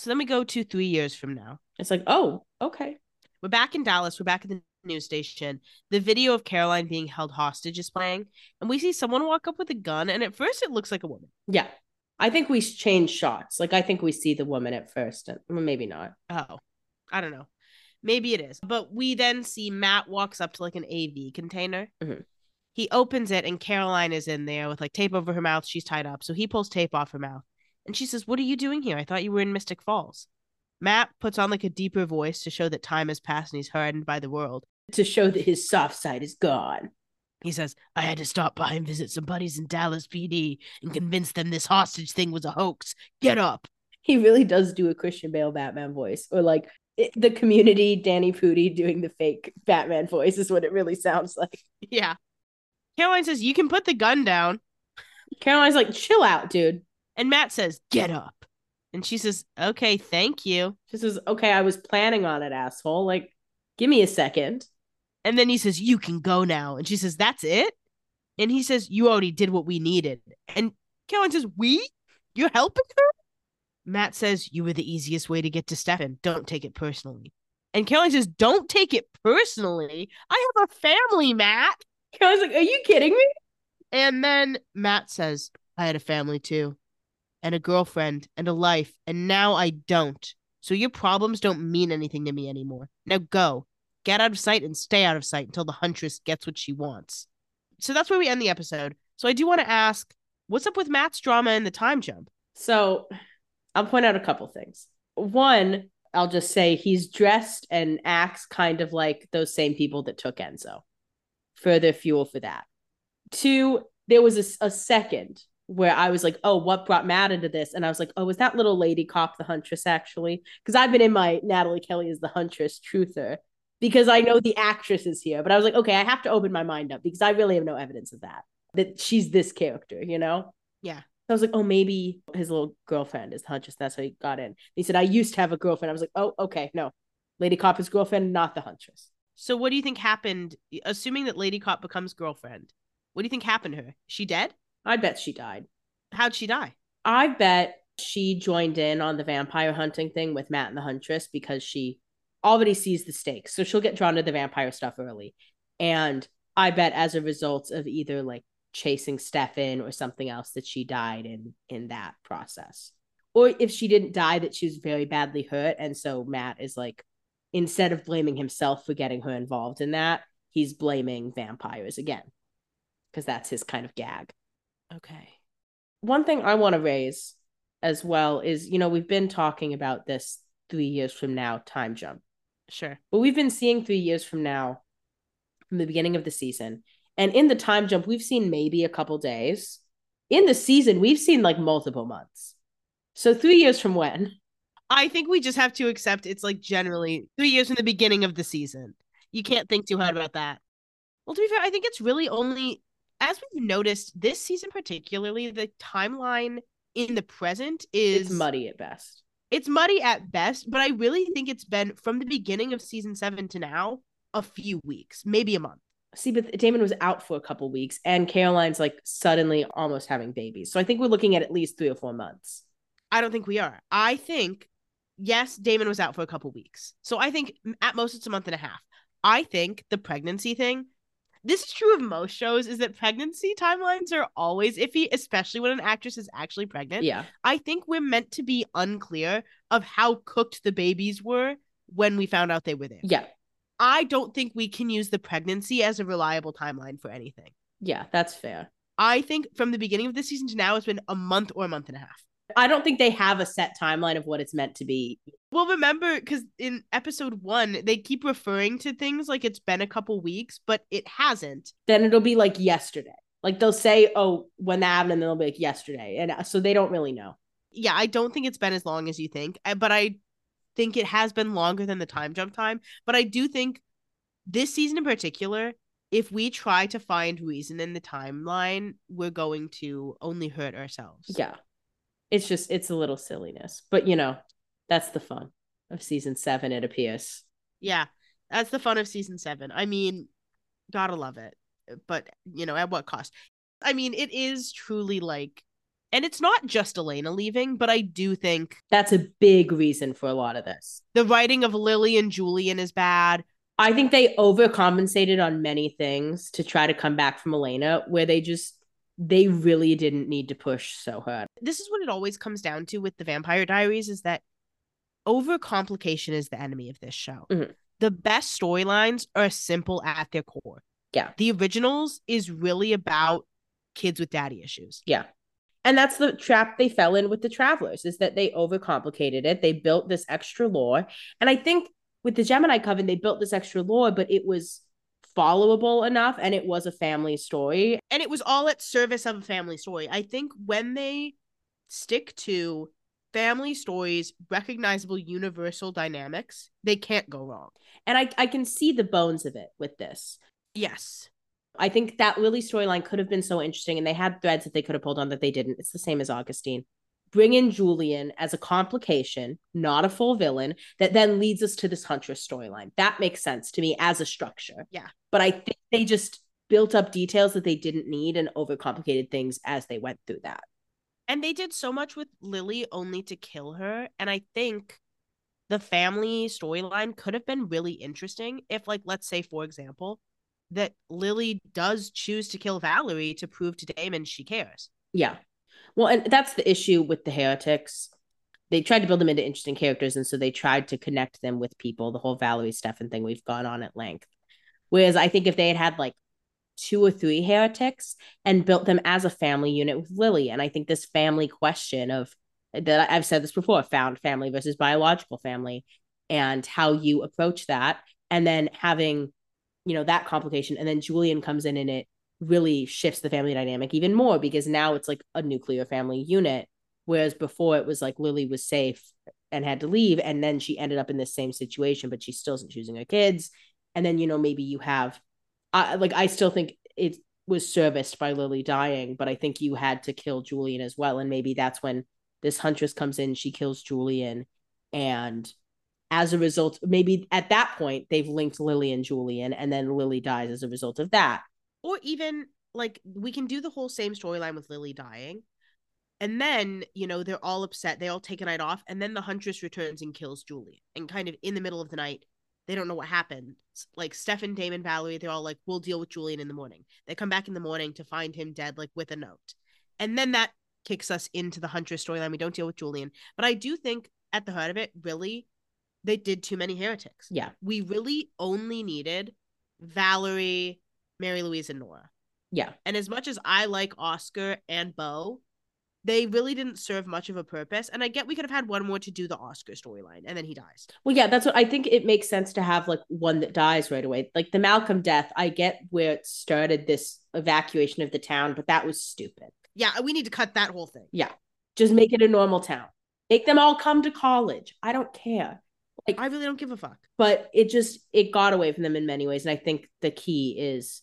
So then we go to 3 years from now. It's like, oh, okay. We're back in Dallas. We're back at the news station. The video of Caroline being held hostage is playing, and we see someone walk up with a gun, and at first it looks like a woman. Yeah. I think we change shots. Like I think we see the woman at first, and well, maybe not. Oh, I don't know. Maybe it is. But we then see Matt walks up to like an AV container. Mhm. He opens it and Caroline is in there with like tape over her mouth. She's tied up. So he pulls tape off her mouth. And she says, What are you doing here? I thought you were in Mystic Falls. Matt puts on like a deeper voice to show that time has passed and he's hardened by the world. To show that his soft side is gone. He says, I had to stop by and visit some buddies in Dallas PD and convince them this hostage thing was a hoax. Get up. He really does do a Christian Bale Batman voice, or like it, the community Danny Pudi doing the fake Batman voice is what it really sounds like. Yeah. Caroline says, You can put the gun down. Caroline's like, chill out, dude. And Matt says, Get up. And she says, Okay, thank you. She says, okay, I was planning on it, asshole. Like, give me a second. And then he says, You can go now. And she says, That's it? And he says, You already did what we needed. And Caroline says, We? You're helping her? Matt says, You were the easiest way to get to Stefan. Don't take it personally. And Caroline says, Don't take it personally. I have a family, Matt. Caroline's like, are you kidding me? And then Matt says, I had a family too, and a girlfriend, and a life, and now I don't. So your problems don't mean anything to me anymore. Now go. Get out of sight and stay out of sight until the huntress gets what she wants. So that's where we end the episode. So I do want to ask, what's up with Matt's drama and the time jump? So I'll point out a couple things. One, I'll just say he's dressed and acts kind of like those same people that took Enzo. Further fuel for that. Two, there was a second where I was like, oh, what brought Matt into this? And I was like, oh, was that little lady cop the huntress actually? Because I've been in my Nathalie Kelley is the huntress truther because I know the actress is here. But I was like, okay, I have to open my mind up because I really have no evidence of that, that she's this character, you know? Yeah. So I was like, oh, maybe his little girlfriend is the huntress. That's how he got in. He said, I used to have a girlfriend. I was like, oh, okay, no. Lady Cop is girlfriend, not the huntress. So what do you think happened? Assuming that Lady Cop becomes girlfriend, what do you think happened to her? Is she dead? I bet she died. How'd she die? I bet she joined in on the vampire hunting thing with Matt and the huntress because she already sees the stakes. So she'll get drawn to the vampire stuff early. And I bet as a result of either like chasing Stefan or something else that she died in in that process. or if she didn't die, that she was very badly hurt. And so Matt is like, instead of blaming himself for getting her involved in that, he's blaming vampires again because that's his kind of gag. Okay. One thing I want to raise as well is, you know, we've been talking about this three years from now time jump, Sure. but we've been seeing three years from now from the beginning of the season. And in the time jump, we've seen maybe a couple days. In the season, we've seen like multiple months. So three years from when? I think we just have to accept it's like generally three years from the beginning of the season. You can't think too hard about that. Well, to be fair, I think it's really only as we've noticed this season, particularly the timeline in the present is It's muddy at best. It's muddy at best, but I really think it's been from the beginning of season seven to now a few weeks, maybe a month. See, but Damon was out for a couple weeks, and Caroline's like suddenly almost having babies. So I think we're looking at at least three or four months. I don't think we are. I think, yes, Damon was out for a couple weeks. So I think at most it's a month and a half. I think the pregnancy thing, this is true of most shows, is that pregnancy timelines are always iffy, especially when an actress is actually pregnant. Yeah. I think we're meant to be unclear of how cooked the babies were when we found out they were there. Yeah. I don't think we can use the pregnancy as a reliable timeline for anything. Yeah. That's fair. I think from the beginning of the season to now, it's been a month or a month and a half. I don't think they have a set timeline of what it's meant to be. Well, remember, because in episode one, they keep referring to things like it's been a couple weeks, but it hasn't. Then it'll be like yesterday. Like they'll say, oh, when that happened, and then they'll be like yesterday. And uh, so they don't really know. Yeah, I don't think it's been as long as you think, uh, but I think it has been longer than the time jump time. But I do think this season in particular, if we try to find reason in the timeline, we're going to only hurt ourselves. Yeah. It's just, it's a little silliness. But, you know, that's the fun of season seven, it appears. Yeah, that's the fun of season seven. I mean, gotta love it. But, you know, at what cost? I mean, it is truly like, and it's not just Elena leaving, but I do think That's a big reason for a lot of this. the writing of Lily and Julian is bad. I think they overcompensated on many things to try to come back from Elena, where they just they really didn't need to push so hard. This is what it always comes down to with the Vampire Diaries is that overcomplication is the enemy of this show. Mhm. The best storylines are simple at their core. Yeah. The originals is really about kids with daddy issues. Yeah. And that's the trap they fell in with the travelers is that they overcomplicated it. They built this extra lore. And I think with the Gemini Coven, they built this extra lore, but it was followable enough and it was a family story. and it was all at service of a family story. I think when they stick to family stories, recognizable universal dynamics, they can't go wrong. And I, I can see the bones of it with this. Yes. I think that Lily storyline could have been so interesting, and they had threads that they could have pulled on that they didn't. It's the same as Augustine. Bring in Julian as a complication, not a full villain, that then leads us to this Huntress storyline. That makes sense to me as a structure. Yeah. But I think they just built up details that they didn't need and overcomplicated things as they went through that. And they did so much with Lily only to kill her. And I think the family storyline could have been really interesting if, like, let's say, for example, that Lily does choose to kill Valerie to prove to Damon she cares. Yeah. Well, and that's the issue with the heretics. They tried to build them into interesting characters, and so they tried to connect them with people. The whole Valerie Stefan thing we've gone on at length. Whereas I think if they had had like two or three heretics and built them as a family unit with Lily, and I think this family question of that I've said this before, found family versus biological family, and how you approach that, and then having, you know, that complication, and then Julian comes in and it really shifts the family dynamic even more because now it's like a nuclear family unit whereas before it was like lily was safe and had to leave and then she ended up in this same situation but she still isn't choosing her kids. And then you know maybe you have uh, like i still think it was serviced by lily dying but i think you had to kill julian as well. And maybe that's when this huntress comes in she kills julian. And as a result maybe at that point they've linked lily and julian and then lily dies as a result of that or even like we can do the whole same storyline with Lily dying. And then, you know, they're all upset. They all take a night off. And then the Huntress returns and kills Julian. And kind of in the middle of the night, they don't know what happened. Like Stefan, Damon, Valerie, they're all like, we'll deal with Julian in the morning. They come back in the morning to find him dead, like with a note. And then that kicks us into the Huntress storyline. We don't deal with Julian. But I do think at the heart of it, really, they did too many heretics. Yeah. We really only needed Valerie, Mary Louise, and Nora. Yeah. And as much as I like Oscar and Beau, they really didn't serve much of a purpose. And I get we could have had one more to do the Oscar storyline, and then he dies. Well, yeah, that's what I think it makes sense to have like one that dies right away. Like the Malcolm death, I get where it started this evacuation of the town, but that was stupid. Yeah, we need to cut that whole thing. Yeah. Just make it a normal town. Make them all come to college. I don't care. Like I really don't give a fuck. but it just it got away from them in many ways and i think the key is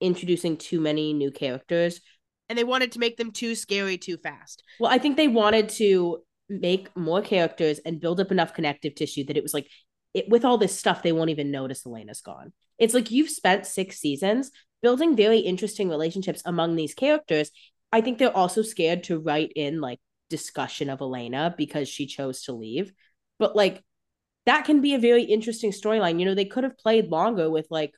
introducing too many new characters And they wanted to make them too scary too fast. well i think they wanted to make more characters and build up enough connective tissue that it was like it with all this stuff they won't even notice elena's gone it's like you've spent six seasons building very interesting relationships among these characters i think they're also scared to write in like discussion of elena because she chose to leave but like that can be a very interesting storyline. You know, they could have played longer with like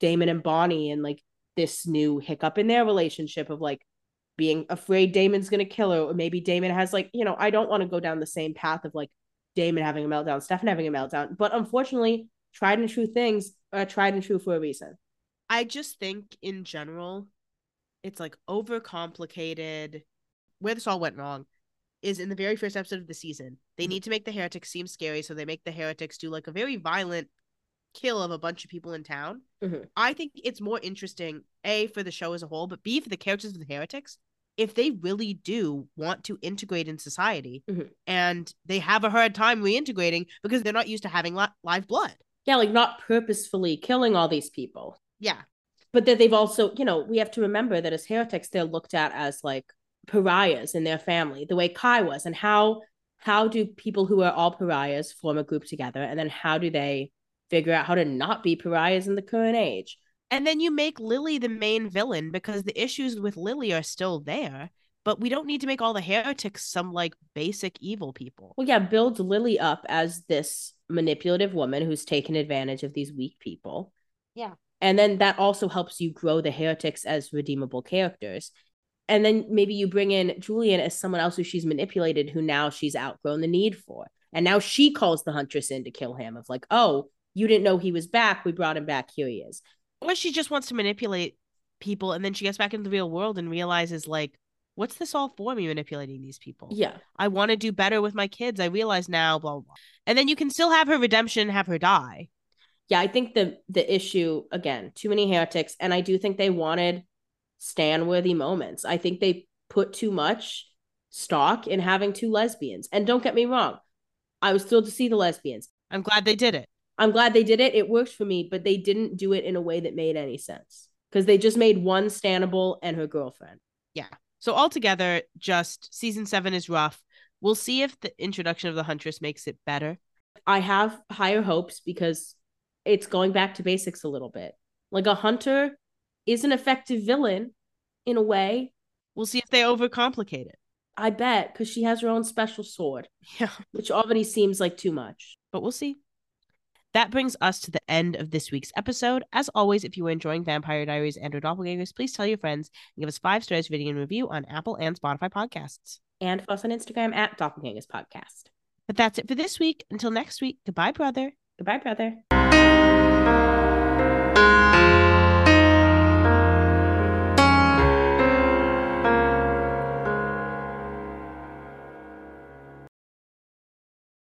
Damon and Bonnie and like this new hiccup in their relationship of like being afraid Damon's gonna kill her, or maybe Damon has like, you know, I don't want to go down the same path of like Damon having a meltdown, Stefan having a meltdown. But unfortunately, tried and true things are tried and true for a reason. I just think in general, it's like overcomplicated. Where this all went wrong is in the very first episode of the season. They Mhm. need to make the heretics seem scary, so they make the heretics do like a very violent kill of a bunch of people in town. Mhm. I think it's more interesting, A, for the show as a whole, but B, for the characters of the heretics, if they really do want to integrate in society Mhm. and they have a hard time reintegrating because they're not used to having li- live blood. Yeah, like not purposefully killing all these people. Yeah. but that they've also, you know, we have to remember that as heretics, they're looked at as like pariahs in their family, the way Kai was, and how how do people who are all pariahs form a group together, and then how do they figure out how to not be pariahs in the current age? And then you make Lily the main villain because the issues with Lily are still there, but we don't need to make all the heretics some like basic evil people. Well, yeah, build Lily up as this manipulative woman who's taken advantage of these weak people. Yeah. And then that also helps you grow the heretics as redeemable characters. And then maybe you bring in Julian as someone else who she's manipulated, who now she's outgrown the need for. And now she calls the Huntress in to kill him, of like, oh, you didn't know he was back. We brought him back. Here he is. Or she just wants to manipulate people and then she gets back into the real world and realizes like what's this all for me manipulating these people? Yeah. I want to do better with my kids. I realize now, blah, blah, blah. And then you can still have her redemption, have her die. Yeah. I think the the issue, again, too many heretics. And I do think they wanted stand worthy moments. I think they put too much stock in having two lesbians. And don't get me wrong, I was thrilled to see the lesbians. I'm glad they did it. I'm glad they did it. It worked for me, but they didn't do it in a way that made any sense because they just made one Stannable and her girlfriend. Yeah. So altogether, just season seven is rough. We'll see if the introduction of the Huntress makes it better. I have higher hopes because it's going back to basics a little bit. Like a hunter is an effective villain in a way, We'll see if they overcomplicate it. I bet, because she has her own special sword, Yeah, which already seems like too much. but we'll see. That brings us to the end of this week's episode. As always, if you are enjoying Vampire Diaries and or Doppelgangers, please tell your friends and give us five stars rating and review on Apple and Spotify podcasts. And follow us on Instagram at Doppelgangers Podcast. But that's it for this week. Until next week, goodbye, brother. Goodbye, brother.